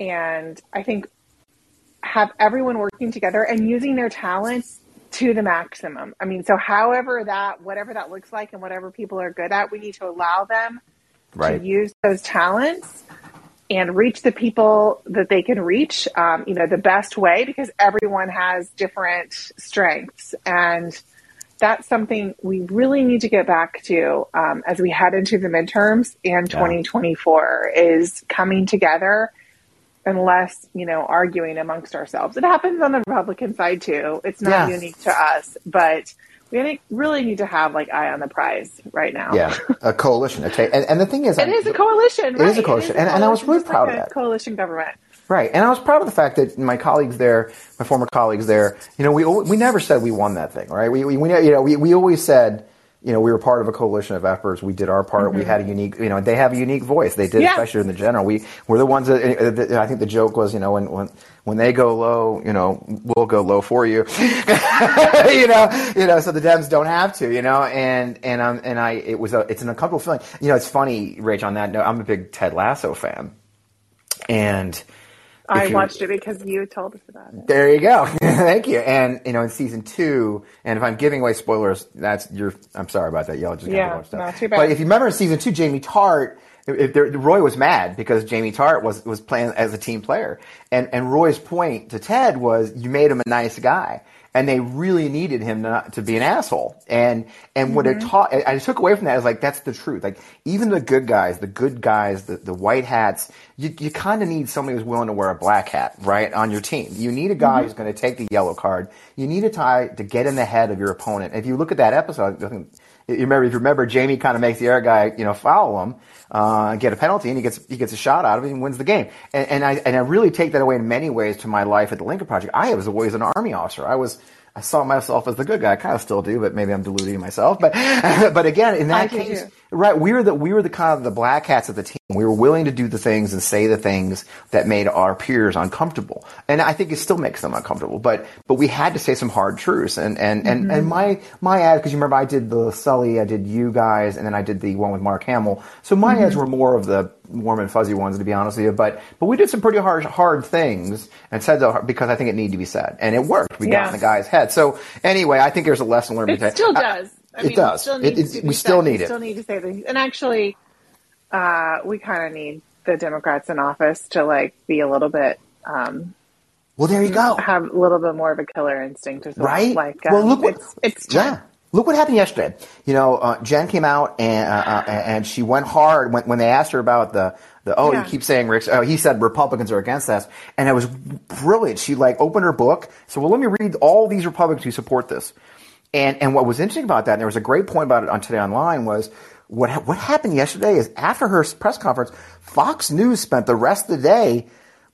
and I think have everyone working together and using their talents to the maximum. I mean, so however that whatever that looks like and whatever people are good at, we need to allow them right. to use those talents and reach the people that they can reach, um, you know, the best way because everyone has different strengths. And that's something we really need to get back to um, as we head into the midterms and 2024 is coming together and less, you know, arguing amongst ourselves. It happens on the Republican side too. It's not Yeah. unique to us, but we really need to have like eye on the prize right now. Yeah, a coalition. A ta- and, and the thing is, It is a coalition. It is a right. coalition. And- and I was really proud like of a that. Coalition government. Right, and I was proud of the fact that my colleagues there, my former colleagues there, you know, we we never said we won that thing, right? We we, we you know we, we always said, you know, we were part of a coalition of efforts. We did our part. We mm-hmm. had a unique, you know, they have a unique voice. They did, Yeah. especially in the general. We were the ones that that- I think the joke was, you know, when when when they go low, you know, we'll go low for you, you know, you know. So the Dems don't have to, you know, and and um and I it was a it's an uncomfortable feeling. You know, it's funny, Rach. On that note, I'm a big Ted Lasso fan, and. I you- watched it because you told us about it. There you go. Thank you. And you know, in season two, and if I'm giving away spoilers, that's your. I'm sorry about that. Y'all just Yeah, watch that. not too bad. But if you remember in season two, Jamie Tartt, there, Roy was mad because Jamie Tartt was was playing as a team player, and and Roy's point to Ted was, you made him a nice guy. And they really needed him not to be an asshole. And and what Mm-hmm. it taught, I took away from that is like that's the truth. Like even the good guys, the good guys, the, the white hats, you, you kind of need somebody who's willing to wear a black hat, right, on your team. You need a Mm-hmm. guy who's going to take the yellow card. You need a tie to get in the head of your opponent. If you look at that episode, you remember if you remember, Jamie kind of makes the other guy, you know, foul him, uh, get a penalty, and he gets he gets a shot out of it and wins the game. And, and I and I really take that away in many ways to my life at the Lincoln Project. I was always an army officer. I was. I saw myself as the good guy. I kind of still do, but maybe I'm deluding myself. But, but again, in that case, too. Right, we were the we were the kind of the black hats of the team. We were willing to do the things and say the things that made our peers uncomfortable, and I think it still makes them uncomfortable. But but we had to say some hard truths, and and and, and my my ad because you remember I did the Sully, I did you guys, and then I did the one with Mark Hamill. So my ads were more of the warm and fuzzy ones, to be honest with you. But but we did some pretty hard hard things and said the, because I think it needed to be said, and it worked. We got Yeah. in the guy's head. So anyway, I think there's a lesson learned. It today. still does. I it mean, does. still It- it- we still said. need We it. Still need to say things. And actually, uh, we kind of need the Democrats in office to like be a little bit um, Well, there you go. have a little bit more of a killer instinct as well. Right? Like, Well, um, look what- it's, it's. Yeah. Look what happened yesterday. You know, uh, Jen came out and uh, uh, and she went hard when when they asked her about the the oh Yeah. you keep saying Rick oh, he said Republicans are against us and it was brilliant. She like opened her book. So well, let me read all these Republicans who support this. And and what was interesting about that, and there was a great point about it on Today Online was. What, ha- what happened yesterday is after her press conference, Fox News spent the rest of the day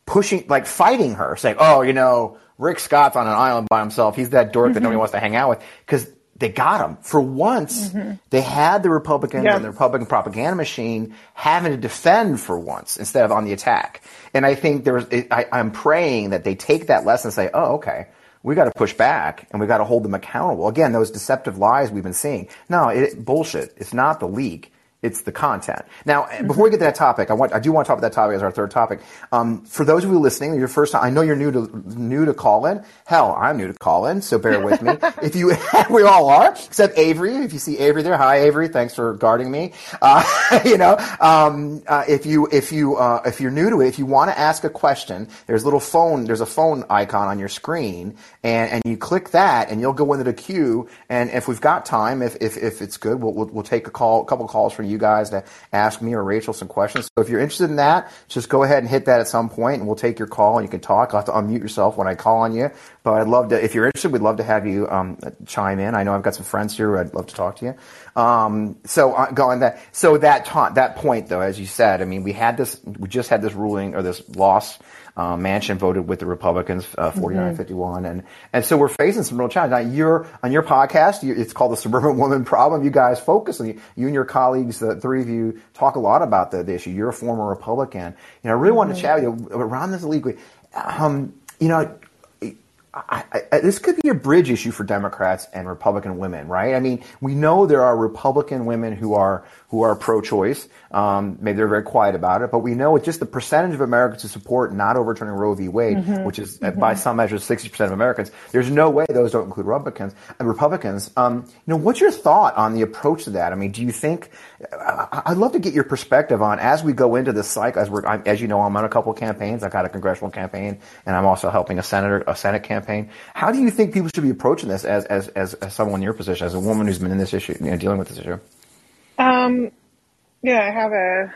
pushing, like fighting her, saying, "Oh, you know, Rick Scott's on an island by himself. He's that dork that nobody wants to hang out with." Because they got him for once. Mm-hmm. They had the Republicans Yeah. and the Republican propaganda machine having to defend for once instead of on the attack. And I think there's, I, I'm praying that they take that lesson and say, "Oh, okay." We got to push back and we got to hold them accountable. Again, those deceptive lies we've been seeing. No, it, bullshit. It's not the leak. It's the content. Now, before we get to that topic, I want I do want to talk about that topic as our third topic. Um, for those of you listening, your first time, I know you're new to new to Callin. Hell, I'm new to Callin, so bear with me. if you, we all are, except Avery. If you see Avery there, hi Avery, thanks for guarding me. Uh, you know, um, uh, if you if you uh, if you're new to it, if you want to ask a question, there's a little phone. There's a phone icon on your screen, and and you click that, and you'll go into the queue. And if we've got time, if if, if it's good, we'll, we'll we'll take a call, a couple calls from you guys to ask me or Rachel some questions. So if you're interested in that, just go ahead and hit that at some point, and we'll take your call, and you can talk. I'll have to unmute yourself when I call on you. But I'd love to, if you're interested, we'd love to have you um, chime in. I know I've got some friends here. Who I'd love to talk to you. Um, so uh, going that, so that ta- that point though, as you said, I mean, we had this, we just had this ruling or this loss. Uh, Manchin voted with the Republicans, uh, 49-51, and and so we're facing some real challenges. Now, you're on your podcast. You, it's called the Suburban Woman Problem. You guys focus on you, you and your colleagues. The three of you talk a lot about the, the issue. You're a former Republican. You know, I really wanted to chat with you around this league. Um, you know, I, I, this could be a bridge issue for Democrats and Republican women, right? I mean, we know there are Republican women who are who are pro-choice. Um, maybe they're very quiet about it, but we know it's just the percentage of Americans who support not overturning Roe v. Wade, which is uh by some measures 60% of Americans. There's no way those don't include Republicans. And Republicans, um, you know, what's your thought on the approach to that? I mean, do you think? I'd love to get your perspective on as we go into this cycle. As we're, I'm, as you know, I'm on a couple campaigns. I've got a congressional campaign, and I'm also helping a senator, a Senate campaign. How do you think people should be approaching this as as as, as someone in your position, as a woman who's been in this issue, you know, dealing with this issue? Um, yeah, I have a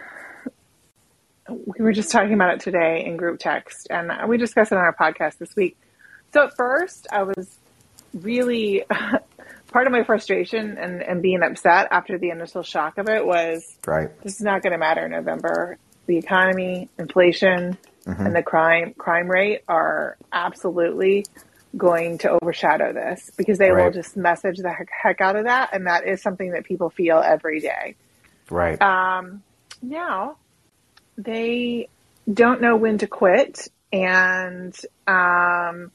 we were just talking about it today in group text, and we discussed it on our podcast this week. So at first, I was really part of my frustration and, and being upset after the initial shock of it was right. This is not going to matter in November. The economy, inflation, mm-hmm. and the crime crime rate are absolutely going to overshadow this because they right. will just message the heck, heck out of that, and that is something that people feel every day. Right. Um, now they don't know when to quit, and um,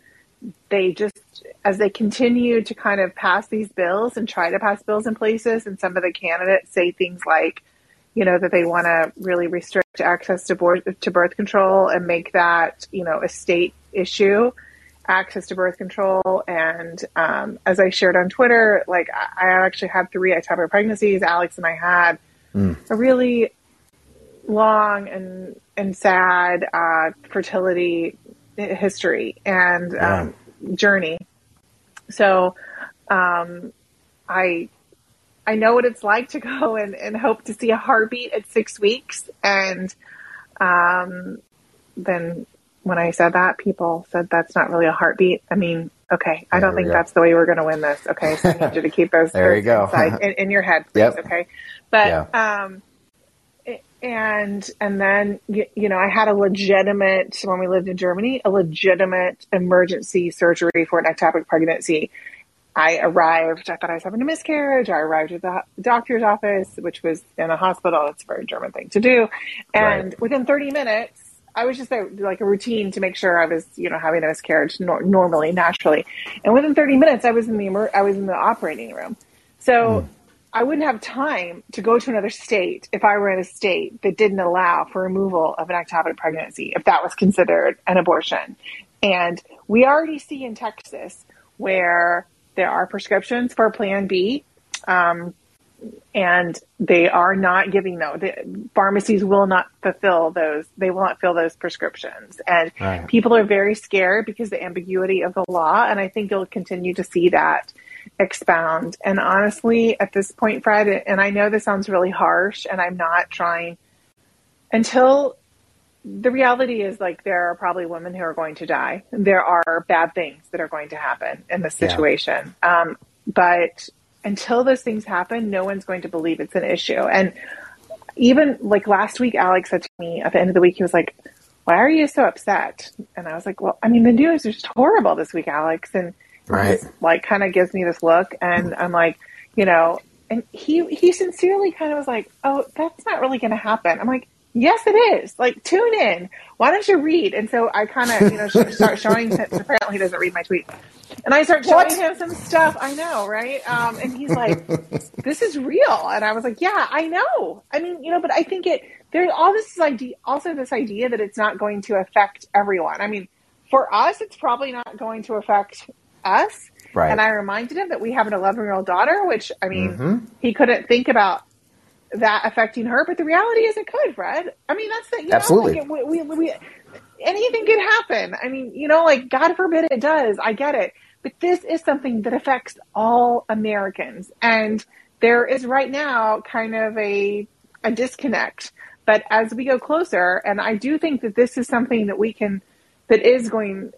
they just as they continue to kind of pass these bills and try to pass bills in places, and some of the candidates say things like, you know, that they want to really restrict access to birth, to birth control and make that, you know, a state issue, access to birth control. And um, as I shared on Twitter, like I actually had three ectopic pregnancies. Alex and I had mm. a really long and and sad uh, fertility history and yeah. um, journey. So, um, I I know what it's like to go and, and hope to see a heartbeat at six weeks. And um, then when I said that, people said that's not really a heartbeat. I mean, okay, I don't think go. that's the way we're going to win this. Okay, so I need you to keep those there you go. in, in, your head, please, yep. okay? But yeah. um, and and then you, you know I had a legitimate when we lived in Germany a legitimate emergency surgery for an ectopic pregnancy. I arrived. I thought I was having a miscarriage. I arrived at the doctor's office, which was in a hospital. It's a very German thing to do. And right. within 30 minutes, I was just there, like a routine to make sure I was, you know, having a miscarriage nor- normally, naturally. And within 30 minutes, I was in the emer- I was in the operating room. So mm. I wouldn't have time to go to another state if I were in a state that didn't allow for removal of an ectopic pregnancy, if that was considered an abortion. And we already see in Texas where there are prescriptions for Plan B, um, and they are not giving those. The pharmacies will not fulfill those. They will not fill those prescriptions, and right. people are very scared because the ambiguity of the law. And I think you'll continue to see that expound. And honestly, at this point, Fred, and I know this sounds really harsh, and I'm not trying until the reality is like there are probably women who are going to die. There are bad things that are going to happen in this situation. Yeah. Um, but until those things happen, no one's going to believe it's an issue. And even like last week, Alex said to me at the end of the week, he was like, why are you so upset? And I was like, well, I mean, the news is just horrible this week, Alex. And right. like kind of gives me this look and I'm like, you know, and he, he sincerely kind of was like, oh, that's not really going to happen. I'm like, yes, it is. Like, tune in. Why don't you read? And so I kind of, you know, start showing him, apparently he doesn't read my tweet. And I start showing what? him some stuff. I know, right? Um, and he's like, this is real. And I was like, yeah, I know. I mean, you know, but I think it, there's all this idea, also this idea that it's not going to affect everyone. I mean, for us, it's probably not going to affect us. Right. And I reminded him that we have an 11 year old daughter, which I mean, mm-hmm. he couldn't think about that affecting her, but the reality is it could, Fred. I mean, that's the, you Absolutely. Know, like it, we, we, we, anything could happen. I mean, you know, like God forbid it does. I get it. But this is something that affects all Americans. And there is right now kind of a, a disconnect. But as we go closer, and I do think that this is something that we can, that is going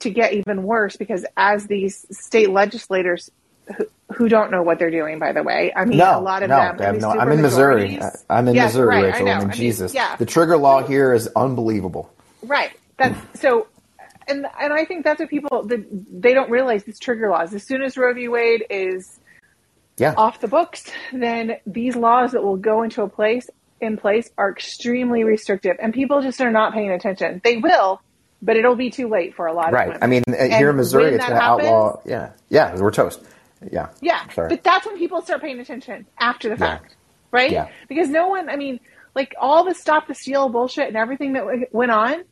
to get even worse because as these state legislators who, who don't know what they're doing, by the way, I mean, no, a lot of no, them. No, I'm in Missouri. I'm in yes, Missouri, right, Rachel. I, I mean, I Jesus. Mean, yeah. The trigger law here is unbelievable. Right. That's so. And, and I think that's what people the, they don't realize these trigger laws. As soon as Roe v. Wade is yeah. off the books, then these laws that will go into a place in place are extremely restrictive, and people just are not paying attention. They will, but it'll be too late for a lot right. of women. I mean, uh, here in Missouri, it's going to outlaw. Yeah, yeah, we're toast. Yeah, yeah. Sorry. But that's when people start paying attention after the fact, yeah. right? Yeah. Because no one, I mean, like all the stop the steal bullshit and everything that went on,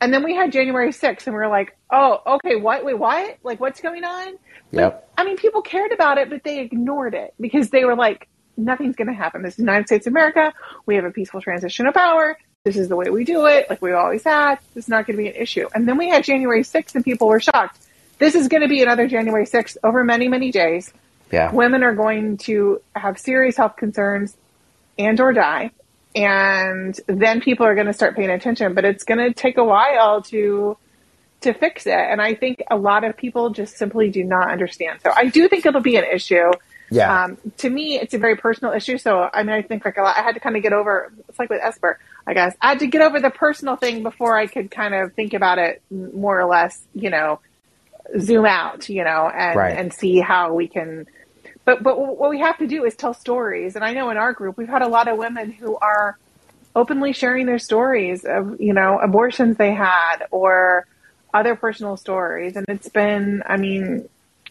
and then we had January 6th, and we were like, oh, okay, what? Wait, what? Like, what's going on? Yep. I mean, people cared about it, but they ignored it because they were like, nothing's going to happen. This is the United States of America. We have a peaceful transition of power this is the way we do it, like we always had. This is not going to be an issue. And then we had January 6th and people were shocked. This is going to be another January 6th over many, many days. Yeah. Women are going to have serious health concerns and or die. and then people are going to start paying attention. But it's going to take a while to to fix it, and I think a lot of people just simply do not understand. So I do think it'll be an issue. Yeah. Um, to me, it's a very personal issue. So I mean, I think like a lot, I had to kind of get over. It's like with Esper, I guess I had to get over the personal thing before I could kind of think about it more or less. You know, zoom out. You know, and Right. and see how we can. But but what we have to do is tell stories. And I know in our group we've had a lot of women who are openly sharing their stories of you know abortions they had or other personal stories and it's been i mean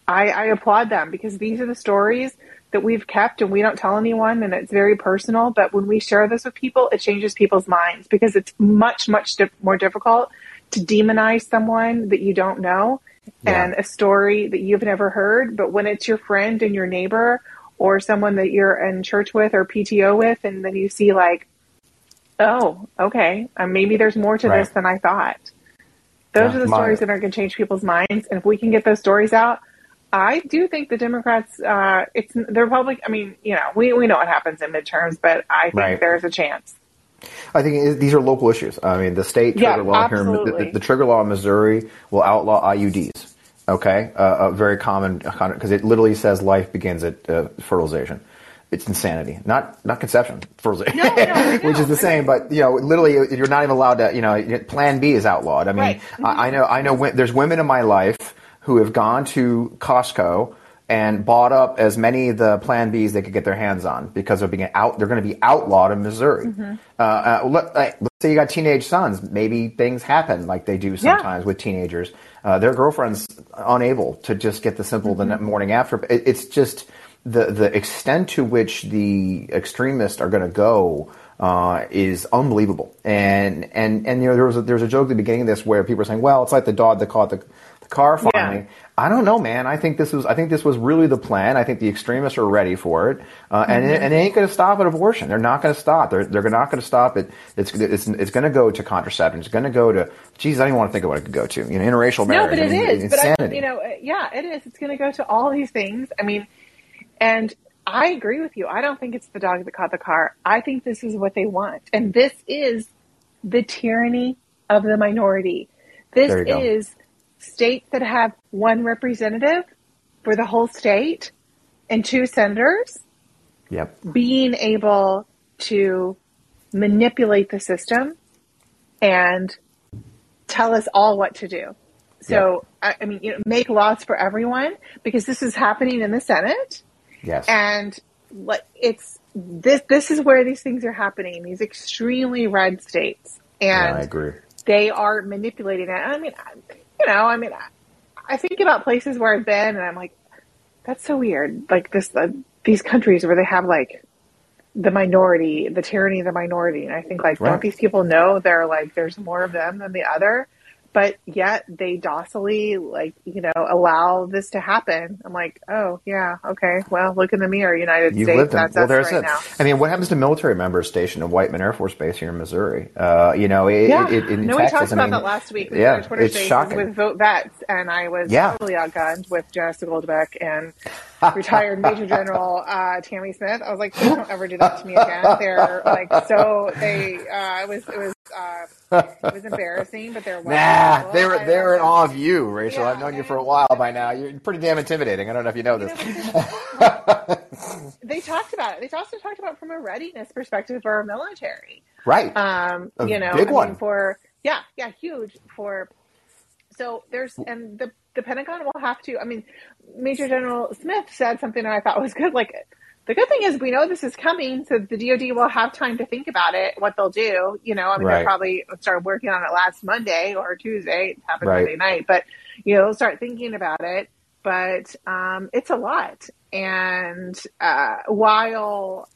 I, I applaud them because these are the stories that we've kept and we don't tell anyone and it's very personal but when we share this with people it changes people's minds because it's much much dif- more difficult to demonize someone that you don't know Yeah. and a story that you've never heard but when it's your friend and your neighbor or someone that you're in church with or pto with and then you see like oh okay um, maybe there's more to Right. this than i thought those Yeah, are the stories that are going to change people's minds and if we can get those stories out i do think the democrats uh, it's the republic i mean you know we, we know what happens in midterms but i think Right. there's a chance I think these are local issues. I mean, the state Yeah, trigger law here, the, the trigger law in Missouri will outlaw IUDs. Okay, uh, a very common because it literally says life begins at uh, fertilization. It's insanity, not not conception, fertilization, No, no, which is the same. But you know, literally, you're not even allowed to. You know, Plan B is outlawed. I mean, Right. I, I know, I know. wo- There's women in my life who have gone to Costco and bought up as many of the Plan Bs they could get their hands on because they're being out. They're going to be outlawed in Missouri. Mm-hmm. Uh, uh, let, let's say you got teenage sons. Maybe things happen like they do sometimes with teenagers. Uh, their girlfriend's unable to just get the simple the Mm-hmm. morning after. It, it's just the the extent to which the extremists are going to go. Uh, is unbelievable, and and and you know there was a, there was a joke at the beginning of this where people were saying, well, it's like the dog that caught the, the car finally. Yeah. I don't know, man. I think this was I think this was really the plan. I think the extremists are ready for it, uh, and it, and it ain't going to stop at abortion. They're not going to stop. They're they're not going to stop it. It's it's it's going to go to contraception. It's going to go to. Geez, I don't even want to think of what it could go to. You know, interracial No, marriage. but it I mean, is. But I, Insanity. you know, uh, yeah, it is. It's going to go to all these things. I mean, and I agree with you. I don't think it's the dog that caught the car. I think this is what they want, and this is the tyranny of the minority. This There you go. is states that have one representative for the whole state and two senators yep. being able to manipulate the system and tell us all what to do. So, I, I mean, you know, make laws for everyone because this is happening in the Senate, Yes. and what it's this this is where these things are happening. These extremely red states, Yeah, and I agree. they are manipulating it. I mean, I- you know, I mean, I, I think about places where I've been, and I'm like, that's so weird. Like this, uh, these countries where they have like the minority, the tyranny of the minority, and I think like, Right. don't these people know they're like, there's more of them than the other, but yet they docilely like, you know, allow this to happen. I'm like, oh yeah, okay, well, look in the mirror, United You've States. lived in. That's Well, there's right it. now. I mean, what happens to military members stationed at Whiteman Air Force Base here in Missouri? Uh, you know, it, Yeah, it, it, in no, we talked I about that last week. with yeah, it's shocking. with Vote Vets, and I was Yeah. totally outgunned with Jessica Goldbeck and retired Major General uh, Tammy Smith. I was like, don't ever do that to me again. They're like so they. Uh, it was it was uh, it was embarrassing, but they're Nah, they were they were in awe of you, Rachel. Yeah, I've known you for a while by now. You're pretty damn intimidating. I don't know if you know You this. know, they talked about it. They also talked about it from a readiness perspective for our military. right. um, A you know, big I one. mean, for yeah, yeah, huge for. So there's and the the Pentagon will have to. I mean, Major General Smith said something that I thought was good. Like, the good thing is we know this is coming, so the DoD will have time to think about it, what they'll do. You know, I mean, Right. they probably started working on it last Monday or Tuesday. It happened Right. Monday night, but you know, start thinking about it. But um, it's a lot, and uh, while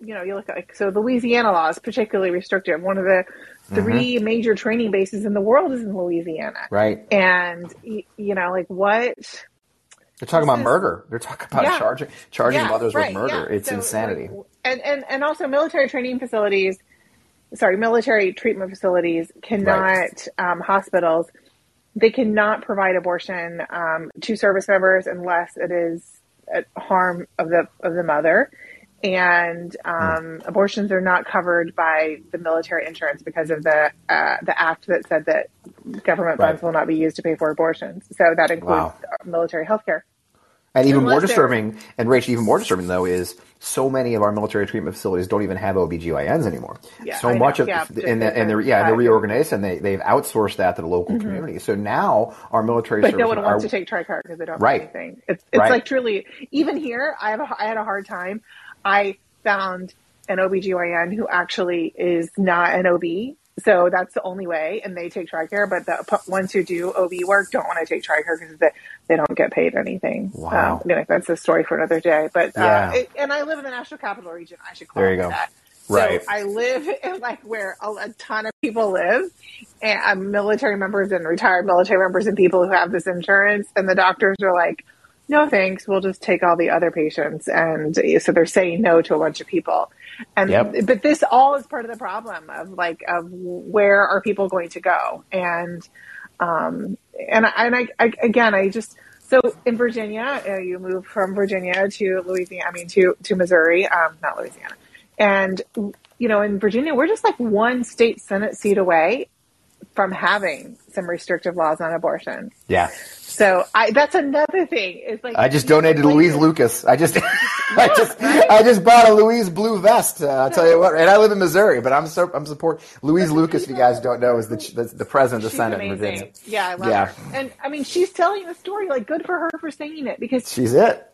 you know, you look at like so Louisiana law is particularly restrictive. One of the 3 major training bases in the world is in Louisiana, right. and you know, like what? They're talking This about is- murder. They're talking about Yeah. charging charging Yeah, mothers right, with murder. yeah. It's So, insanity. and and and also military training facilities, sorry, military treatment facilities cannot Right. um, hospitals. They cannot provide abortion um, to service members unless it is at harm of the of the mother. And um, abortions are not covered by the military insurance because of the uh, the act that said that government Right. funds will not be used to pay for abortions. So that includes Wow. military health care. And even more Unless they're- disturbing, and Rachel, even more disturbing though, is so many of our military treatment facilities don't even have OBGYNs anymore. Yeah, so I know. much of, Yeah, and, just and they're, because yeah, they're I- reorganized and they, they've outsourced that to the local community. So now our military Mm-hmm. But no services one wants are- to take Tricare because they don't Right. have anything. It's it's Right. like truly even here. I have a, I had a hard time. I found an OBGYN who actually is not an OB. So that's the only way, and they take Tricare. But the ones who do OB work don't want to take Tricare because they, they don't get paid anything. Wow. Um, anyway, that's a story for another day. But Yeah. uh, it, and I live in the National Capital Region. I should There you clarify go. that. Right. So I live in like where a, a ton of people live, and uh, military members and retired military members and people who have this insurance, and the doctors are like, "No thanks, we'll just take all the other patients," and so they're saying no to a bunch of people. And Yep. but this all is part of the problem of like of where are people going to go and um and I, and I, I again I just so in Virginia uh, you move from Virginia to Louisiana I mean to to Missouri um not Louisiana and you know in Virginia we're just like one state senate seat away from having some restrictive laws on abortion yeah. so I that's another thing it's like I just donated to Louise Lucas. I just, I just, I just bought a Louise blue vest. Uh, I'll tell you what. And I live in Missouri, but I'm so, I'm support Louise Lucas. If you guys don't know, is the the, the president of the Senate in amazing. Virginia. Yeah, I love Yeah. her. And I mean, she's telling the story. Like, good for her for saying it because She's it.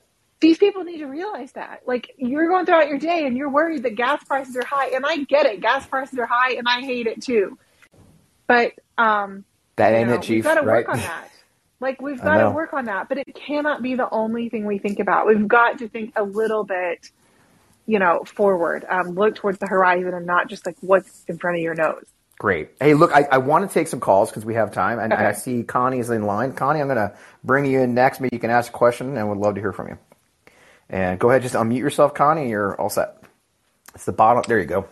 these people need to realize that. Like, you're going throughout your day and you're worried that gas prices are high, and I get it. Gas prices are high, and I hate it too. But um, That ain't know, it, Chief. we've got to right? work on that. Like, we've got to work on that. But it cannot be the only thing we think about. We've got to think a little bit, you know, forward. Um, look towards the horizon and not just like what's in front of your nose. Great. Hey, look, I, I want to take some calls because we have time, and Okay. I see Connie is in line. Connie, I'm going to bring you in next. Maybe you can ask a question, and would love to hear from you. And go ahead, just unmute yourself, Connie. You're all set. It's the bottom. There you go.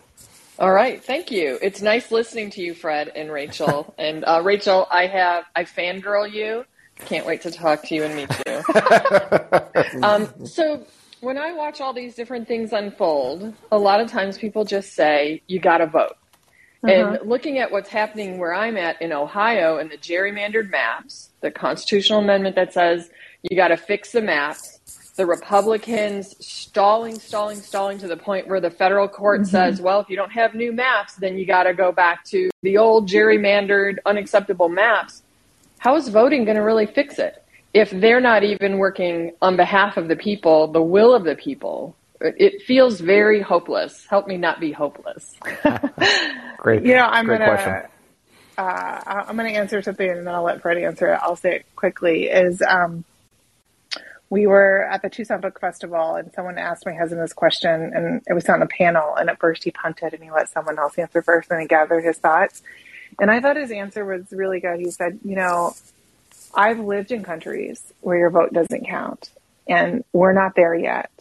All right, thank you. It's nice listening to you, Fred and Rachel. and uh, Rachel, I have I fangirl you. Can't wait to talk to you and meet you. um, so when I watch all these different things unfold, a lot of times people just say you got to vote. And looking at what's happening where I'm at in Ohio and the gerrymandered maps, the constitutional amendment that says you got to fix the maps, the Republicans stalling, stalling, stalling to the point where the federal court says, well, if you don't have new maps, then you got to go back to the old gerrymandered, unacceptable maps. How is voting going to really fix it? If they're not even working on behalf of the people, the will of the people, it feels very hopeless. Help me not be hopeless. Great. You know, I'm Great gonna question. uh, I'm gonna answer something, and then I'll let Freddie answer it. I'll say it quickly. Is um, we were at the Tucson Book Festival, and someone asked my husband this question, and it was on a panel. And at first, he punted, and he let someone else answer first, and he gathered his thoughts. And I thought his answer was really good. He said, "You know, I've lived in countries where your vote doesn't count, and we're not there yet.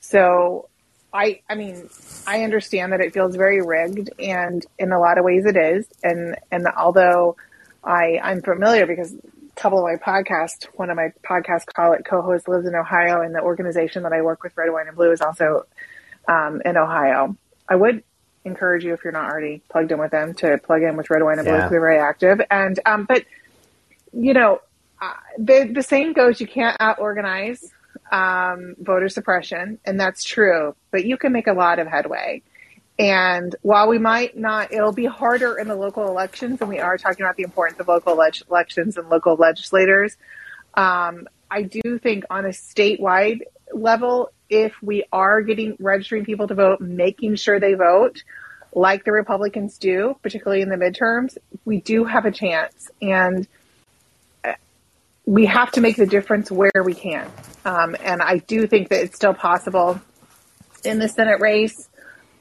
So I, I mean, I understand that it feels very rigged, and in a lot of ways it is. And and although I I'm familiar because a couple of my podcasts, one of my podcast call it co-hosts lives in Ohio, and the organization that I work with, Red, Wine, and Blue, is also um, in Ohio. I would encourage you if you're not already plugged in with them to plug in with Red, Wine, and Blue. Yeah. because They're very active, and um, but you know, uh, the the saying goes, you can't out organize um, voter suppression, and that's true. But you can make a lot of headway. And while we might not, it'll be harder in the local elections, and we are talking about the importance of local elections and local legislators. Um, I do think on a statewide level, if we are getting registering people to vote, making sure they vote, like the Republicans do, particularly in the midterms, we do have a chance. And we have to make the difference where we can. Um, and I do think that it's still possible in the Senate race.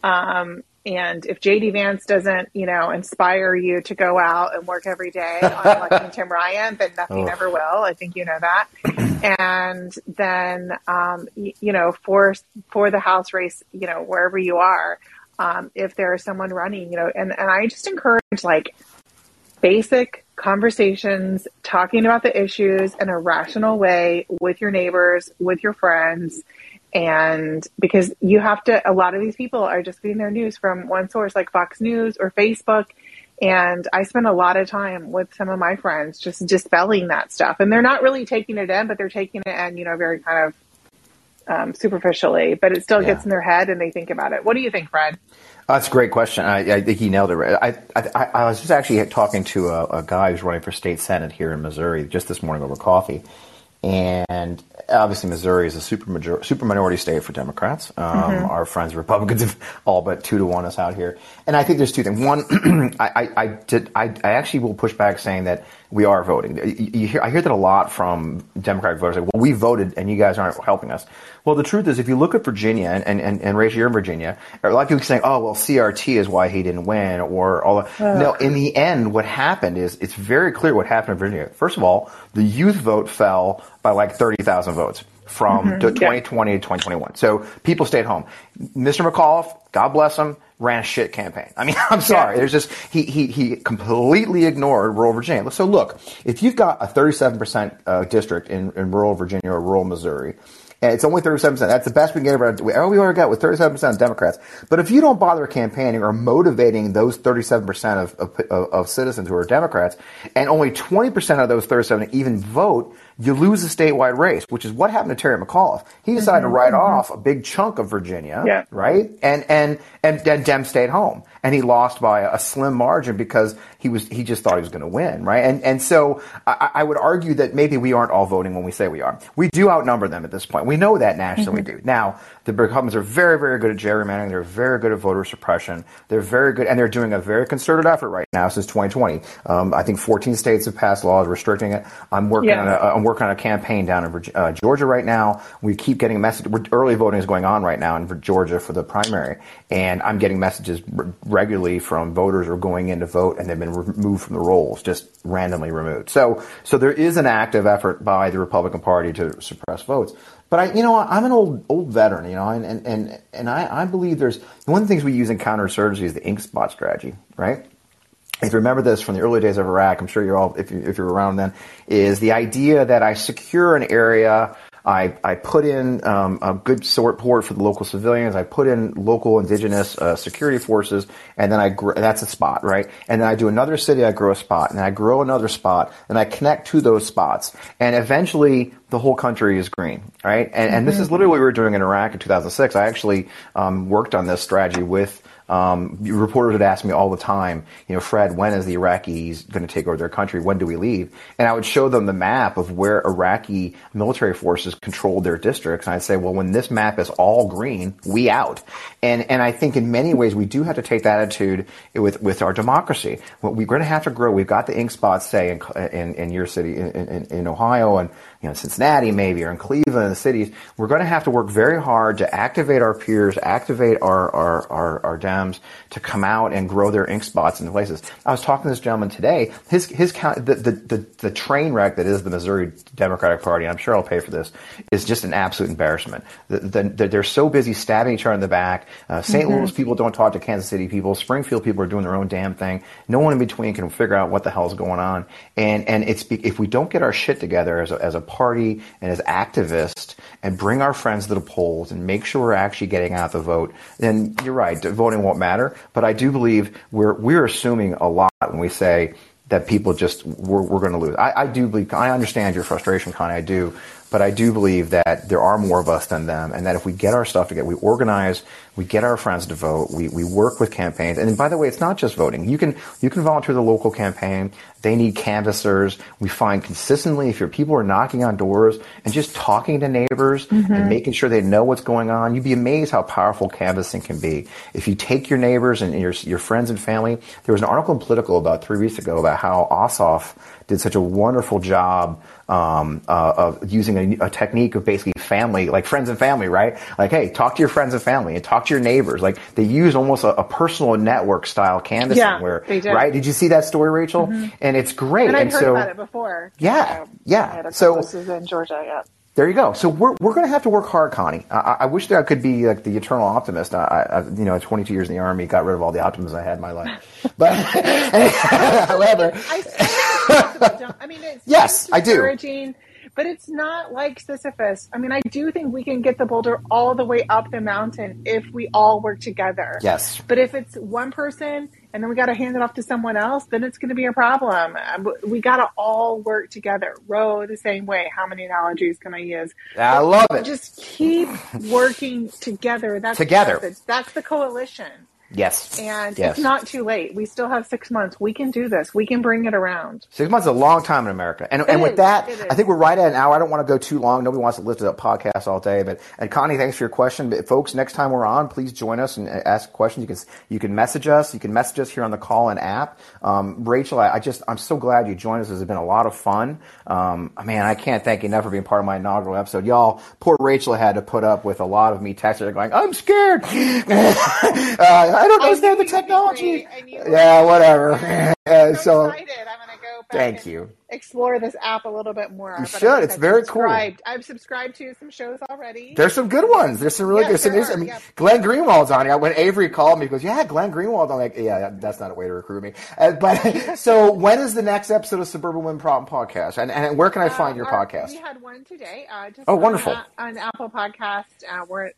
Um, and if JD Vance doesn't, you know, inspire you to go out and work every day on electing Tim Ryan, then nothing Oh. ever will. I think you know that. And then, um, y- you know, for for the House race, you know, wherever you are, um, if there is someone running, you know, and and I just encourage like basic conversations, talking about the issues in a rational way with your neighbors, with your friends, And because you have to, a lot of these people are just getting their news from one source like Fox News or Facebook. And I spend a lot of time with some of my friends just dispelling that stuff. And they're not really taking it in, but they're taking it in, you know, very kind of um, superficially, but it still yeah. gets in their head and they think about it. What do you think, Fred? That's a great question. I, I think he nailed it. I, I, I, was just actually talking to a, a guy who's running for state senate here in Missouri just this morning over coffee, and obviously Missouri is a super major, super minority state for Democrats. Um, mm-hmm. Our friends Republicans have all but two to one us out here, and I think there's two things. One, I, I, I, did, I, I actually will push back saying that we are voting. You, hear, I hear that a lot from Democratic voters. Like, well, we voted and you guys aren't helping us. Well, the truth is, if you look at Virginia and, and, and Rachel, you're in Virginia, a lot of people saying, oh, well, CRT is why he didn't win or all that. No, in the end, what happened is it's very clear what happened in Virginia. First of all, the youth vote fell by like 30,000 votes from mm-hmm. 2020 yeah. to 2021. So people stayed home. Mr. McAuliffe, God bless him, ran a shit campaign. I mean, I'm sorry. There's just, he, he, he completely ignored rural Virginia. So look, if you've got a 37% uh, district in, in rural Virginia or rural Missouri, and it's only 37%. That's the best we can get we ever got with 37% Democrats. But if you don't bother campaigning or motivating those 37% of, of, of, citizens who are Democrats, and only 20% of those 37 even vote, you lose a statewide race, which is what happened to Terry McAuliffe. He decided mm-hmm, to write mm-hmm. off a big chunk of Virginia, yeah. right? And, and, and, and Dem stayed home. And he lost by a slim margin because he was, he just thought he was going to win, right? And, and so I, I, would argue that maybe we aren't all voting when we say we are. We do outnumber them at this point. We know that nationally mm-hmm. we do. Now, the Republicans are very, very good at gerrymandering. They're very good at voter suppression. They're very good, and they're doing a very concerted effort right now since 2020. Um, I think 14 states have passed laws restricting it. I'm working yeah. on a, Working on a campaign down in uh, Georgia right now. We keep getting messages. Early voting is going on right now in Georgia for the primary, and I'm getting messages regularly from voters who are going in to vote and they've been removed from the rolls, just randomly removed. So, so there is an active effort by the Republican Party to suppress votes. But I, you know, I'm an old old veteran, you know, and and and, and I, I believe there's one of the things we use in counterinsurgency is the ink spot strategy, right? If you remember this from the early days of Iraq, I'm sure you're all, if, you, if you're around then, is the idea that I secure an area I, I put in um, a good support for the local civilians. I put in local indigenous uh, security forces, and then I gr- that's a spot, right? And then I do another city. I grow a spot, and I grow another spot, and I connect to those spots, and eventually the whole country is green, right? And, and this is literally what we were doing in Iraq in 2006. I actually um, worked on this strategy with um, reporters would ask me all the time, you know, Fred, when is the Iraqis going to take over their country? When do we leave? And I would show them the map of where Iraqi military forces controlled their districts. And I'd say, well, when this map is all green, we out. And, and I think in many ways we do have to take that attitude with, with our democracy. We're going to have to grow. We've got the ink spots, say, in, in, in your city, in, in, in Ohio and you know, Cincinnati maybe or in Cleveland, the cities, we're going to have to work very hard to activate our peers, activate our, our, our, our Dems to come out and grow their ink spots in the places. I was talking to this gentleman today. His, his, the, the, the, the train wreck that is the Missouri Democratic Party, I'm sure I'll pay for this, is just an absolute embarrassment. The, the, they're so busy stabbing each other in the back. Uh, saint mm-hmm. Louis people don't talk to Kansas City people. Springfield people are doing their own damn thing. No one in between can figure out what the hell's going on. And, and it's, if we don't get our shit together as a, as a party and as activists and bring our friends to the polls and make sure we're actually getting out the vote, then you're right, voting won't matter. But I do believe we're we're assuming a lot when we say that people just we're, we're going to lose. I, I do believe I understand your frustration, Connie. I do, but I do believe that there are more of us than them, and that if we get our stuff together, we organize, we get our friends to vote, we, we work with campaigns. And by the way, it's not just voting. You can you can volunteer the local campaign. They need canvassers. We find consistently if your people are knocking on doors and just talking to neighbors mm-hmm. and making sure they know what's going on, you'd be amazed how powerful canvassing can be. If you take your neighbors and your your friends and family, there was an article in Politico about three weeks ago about how Ossoff did such a wonderful job um, uh, of using a, a, technique of basically family, like friends and family, right? Like, hey, talk to your friends and family and talk to your neighbors. Like they use almost a, a personal network style canvassing yeah, where, did. right? Did you see that story, Rachel? Mm-hmm. And it's great. And, and I've so, heard about it before. Yeah, yeah. so this is in Georgia, yeah. There you go. So we're, we're going to have to work hard, Connie. I, I wish that I could be like the eternal optimist. I, I, you know, 22 years in the army, got rid of all the optimism I had in my life. But however, I, I mean, it's yes, I do. but it's not like Sisyphus. I mean, I do think we can get the boulder all the way up the mountain if we all work together. Yes. But if it's one person and then we got to hand it off to someone else, then it's going to be a problem. Uh, We got to all work together. Row the same way. How many analogies can I use? I love it. Just keep working together. That's Together. The message. That's the coalition. Yes. And yes. it's not too late. We still have six months. We can do this. We can bring it around. Six months is a long time in America. And, and with that, I think we're right at an hour. I don't want to go too long. Nobody wants to listen to a podcast all day. But and Connie, thanks for your question. But folks, next time we're on, please join us and uh, ask questions. You can you can message us. You can message us here on the Callin app. Um, Rachel, I, I just I'm so glad you joined us. This has been a lot of fun. Um, man, I can't thank you enough for being part of my inaugural episode. Y'all, poor Rachel had to put up with a lot of me texting her going, I'm scared. uh, I don't understand the technology. great. I knew- Yeah, whatever. I'm so. excited. I'm going to go back Thank and you. explore this app a little bit more. You should. It's I've very cool. I've subscribed to some shows already. There's some good ones. There's some really Yes, good. Some, I mean, yeah. Glenn Greenwald's on here. When Avery called me, he goes, "Yeah, Glenn Greenwald." I'm like, "Yeah, that's not a way to recruit me." Uh, but so, when is the next episode of Suburban Women Problem Podcast? And, and where can I find Uh, your our- podcast? We had one today. Uh, just Oh, on, wonderful. uh, on Apple Podcast. Uh, we're,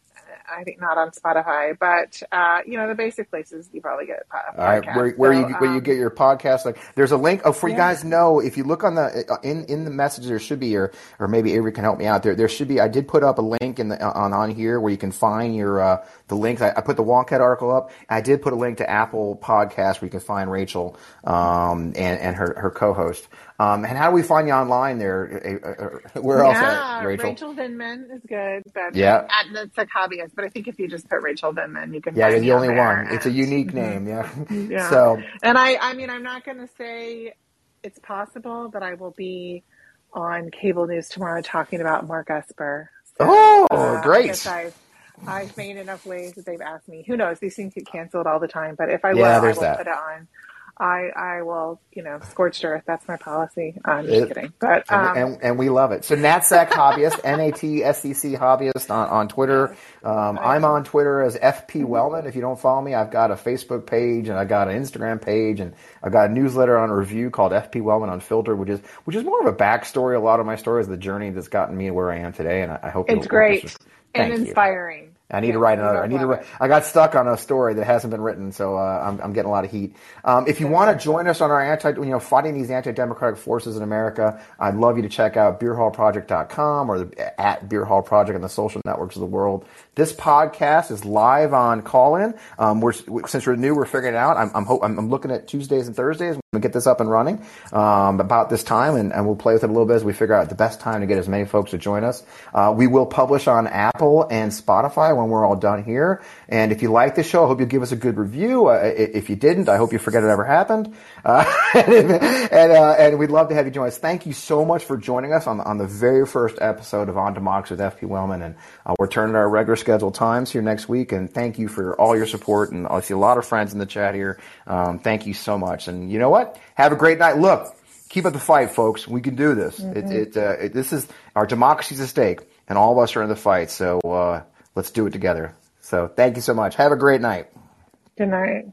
I think, not on Spotify, but uh, you know the basic places you probably get po- podcasts. All right, where, where So, you where you um, get your podcast? Like, there's a link. Oh, for you guys know, if you look on the uh, in in the message, there should be, or or maybe Avery can help me out. There there should be. I did put up a link in the on on here where you can find your uh, the links. I, I put the Wonkette article up. I did put a link to Apple Podcast where you can find Rachel um, and and her her co-host. Um, and how do we find you online there? Uh, uh, uh, Where else, yeah, at, Rachel? Rachel Vindman is good, but Yeah. at, that's like hobbyist. But I think if you just put Rachel Vindman, you can. Yeah, you're the only one. It's a unique name. Yeah. Yeah. So And I, I mean, I'm not going to say it's possible that I will be on cable news tomorrow talking about Mark Esper. So, Oh, uh, great. I I've made enough waves that they've asked me. Who knows? These things get canceled all the time. But if I Yeah, will, I will that. put it on. I, I will, you know, scorched earth. That's my policy. I'm just It- kidding. But And, um, and, and we love it. So NatSec Hobbyist, N-A-T-S-E-C Hobbyist on, on Twitter. Um, I'm on Twitter as FP Wellman. If you don't follow me, I've got a Facebook page and I got an Instagram page and I've got a newsletter on a review called FP Wellman Unfiltered, which is which is more of a backstory. A lot of my stories, the journey that's gotten me where I am today, and I, I hope it's great Thank and you. I need to write another. I need to. Write. I got stuck on a story that hasn't been written, so uh, I'm, I'm getting a lot of heat. Um, if you want to join us on our anti, you know, fighting these anti-democratic forces in America, I'd love you to check out beerhallproject.com or the, at Beer Hall Project on the social networks of the world. This podcast is live on Callin. Um, we're since we're new, we're figuring it out. I'm I'm, hope, I'm, I'm looking at Tuesdays and Thursdays. We'll get this up and running um, about this time, and, and we'll play with it a little bit as we figure out the best time to get as many folks to join us. Uh, we will publish on Apple and Spotify when we're all done here. And if you like the show, I hope you'll give us a good review. Uh, if you didn't, I hope you forget it ever happened. Uh, and uh, and we'd love to have you join us. Thank you so much for joining us on on the very first episode of On Democracy with FP Wellman. And uh, we're turning our regular scheduled times here next week. And thank you for all your support. And I see a lot of friends in the chat here. Um, thank you so much. And you know what? what? Have a great night. Look, keep up the fight, folks. We can do this. Mm-hmm. It, it, uh, it, this is our democracy's at stake, and all of us are in the fight. So uh, let's do it together. So thank you so much. Have a great night. Good night.